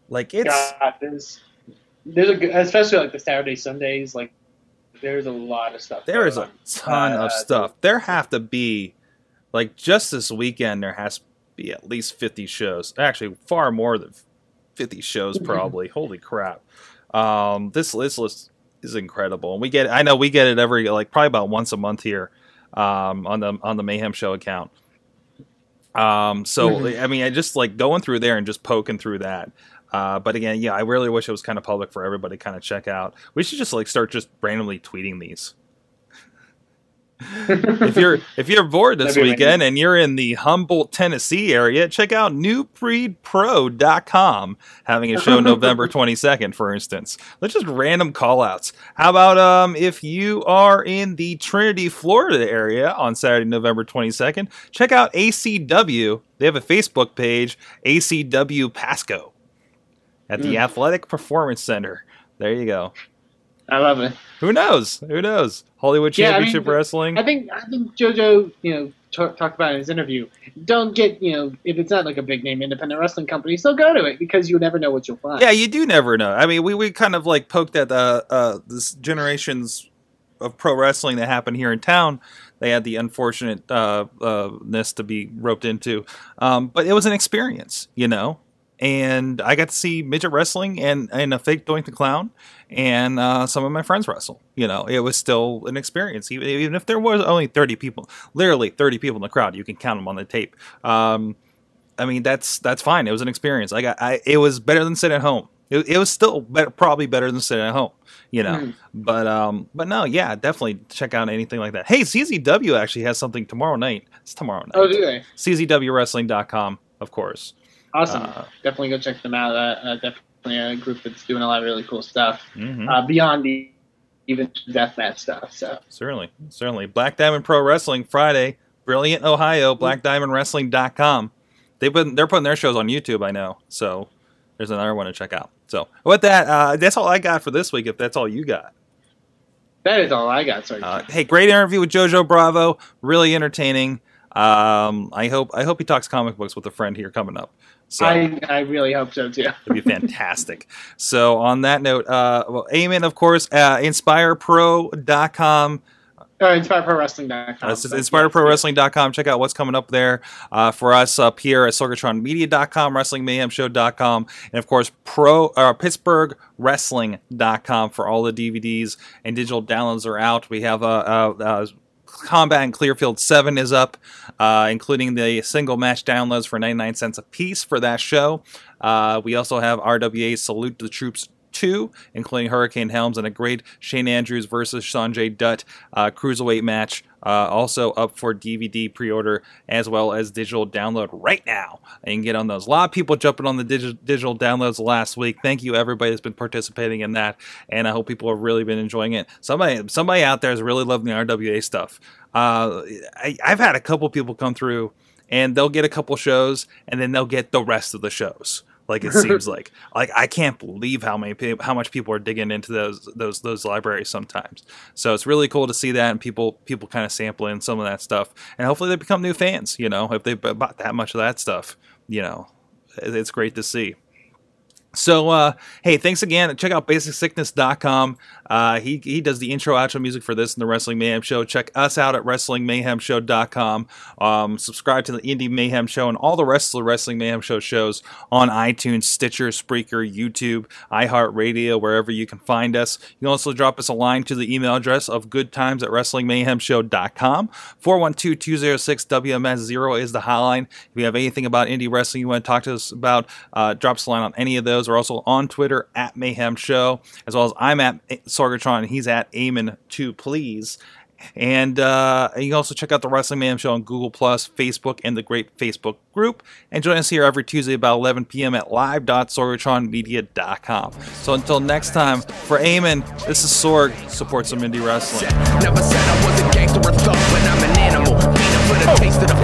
Like it's God, there's there's a good, especially like the Saturday Sundays. Like there's a lot of stuff. there is a ton Uh, of stuff. There have to be like just this weekend. There has to be at least fifty shows. Actually, far more than fifty shows probably. Holy crap! Um, this this list is incredible, and we get. I know we get it every like probably about once a month here um, on the on the Mayhem Show account. Um, so Mhm. I mean, I just like going through there and just poking through that. Uh, but again, yeah, I really wish it was kind of public for everybody to kind of check out. We should just like start just randomly tweeting these. if you're if you're bored this That'd weekend and you're in the Humboldt, Tennessee area, check out newbreedpro.com having a show November 22nd, for instance. Let's just random call outs. How about um if you are in the Trinity, Florida area on Saturday, November 22nd, check out ACW. They have a Facebook page, ACW Pasco, at the Mm. Athletic Performance Center. There you go. I love it. Who knows? Who knows? Hollywood Yeah, I mean, Championship Wrestling. I think I think JoJo, you know, talked about in his interview. Don't get you know if it's not like a big name independent wrestling company, still go to it because you never know what you'll find. Yeah, you do never know. I mean, we, we kind of like poked at the uh, this generations of pro wrestling that happened here in town. They had the unfortunate uh, uh, ness to be roped into, um, but it was an experience, you know. And I got to see midget wrestling and and a fake Doink the Clown, and uh, some of my friends wrestle. You know, it was still an experience, even, even if there was only thirty people, literally thirty people in the crowd. You can count them on the tape. Um, I mean, that's that's fine. It was an experience. I got, I, it was better than sitting at home. It, it was still better, probably better than sitting at home, you know. Mhm. But um, but no, yeah, definitely check out anything like that. Hey, CZW actually has something tomorrow night. It's tomorrow night. Oh, do they? CZWWrestling.com, of course. Awesome. Uh, definitely go check them out. Uh, uh, definitely a group that's doing a lot of really cool stuff mhm. uh, beyond the even deathmatch stuff. So Certainly, certainly. Black Diamond Pro Wrestling Friday, Brilliant Ohio, BlackDiamondWrestling.com. They've been they're putting their shows on YouTube. I know, so there's another one to check out. So with that, uh, that's all I got for this week. If that's all you got, that is all I got. Sorry. uh, hey, great interview with JoJo Bravo, really entertaining. Um, I hope I hope he talks comic books with a friend here coming up. So I, I really hope so too. It'd be fantastic. so on that note, uh, well, Eamon, of course, uh, InspirePro.com. Uh, InspireProWrestling.com. Uh, it's InspireProWrestling.com. Check out what's coming up there uh, for us up here at SorgatronMedia.com, WrestlingMayhemShow.com, and of course, Pro uh, PittsburghWrestling.com for all the DVDs and digital downloads are out. We have a. Uh, uh, Combat in Clearfield 7 is up, uh, including the single match downloads for 99 cents a piece for that show. Uh, we also have RWA Salute the Troops 2, including Hurricane Helms and a great Shane Andrews versus Sanjay Dutt uh, cruiserweight match. Uh, also up for DVD pre-order as well as digital download right now. And get on those. A lot of people jumping on the digi- digital downloads last week. Thank you everybody that's been participating in that, and I hope people have really been enjoying it. Somebody, somebody out there is really loving the RWA stuff. Uh, I, I've had a couple people come through, and they'll get a couple shows, and then they'll get the rest of the shows. Like it seems like, like I can't believe how many pe- how much people are digging into those those those libraries sometimes. So it's really cool to see that and people people kind of sampling some of that stuff, and hopefully they become new fans. You know, if they bought that much of that stuff, you know, it's great to see. So, uh, hey, thanks again. Check out basicsickness.com. Uh, he, he does the intro outro music for this and the Wrestling Mayhem Show. Check us out at WrestlingMayhemShow.com. Um, subscribe to the Indy Mayhem Show and all the rest of the Wrestling Mayhem Show shows on iTunes, Stitcher, Spreaker, YouTube, iHeartRadio, wherever you can find us. You can also drop us a line to the email address of goodtimes at WrestlingMayhemShow.com. 412-206-WMS0 is the hotline. If you have anything about indie wrestling you want to talk to us about, uh, drop us a line on any of those. We're also on Twitter at Mayhem Show, as well as I'm at Sorgatron and he's at Eamon2 Please. And uh, you can also check out the Wrestling Mayhem Show on Google Plus, Facebook, and the great Facebook group. And join us here every Tuesday about 11 p.m. at live.sorgatronmedia.com. So until next time, for Eamon, this is Sorg. Support some indie wrestling. Never said I was a gangster or thug, but I'm an animal. For the taste of the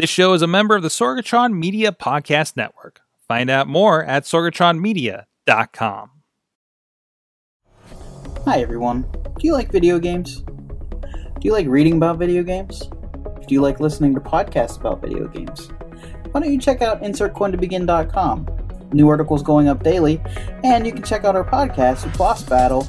This show is a member of the Sorgatron Media Podcast Network. Find out more at sorgatronmedia.com. Hi everyone. Do you like video games? Do you like reading about video games? Do you like listening to podcasts about video games? Why don't you check out InsertCoinToBegin.com? New articles going up daily, and you can check out our podcast, Boss Battle,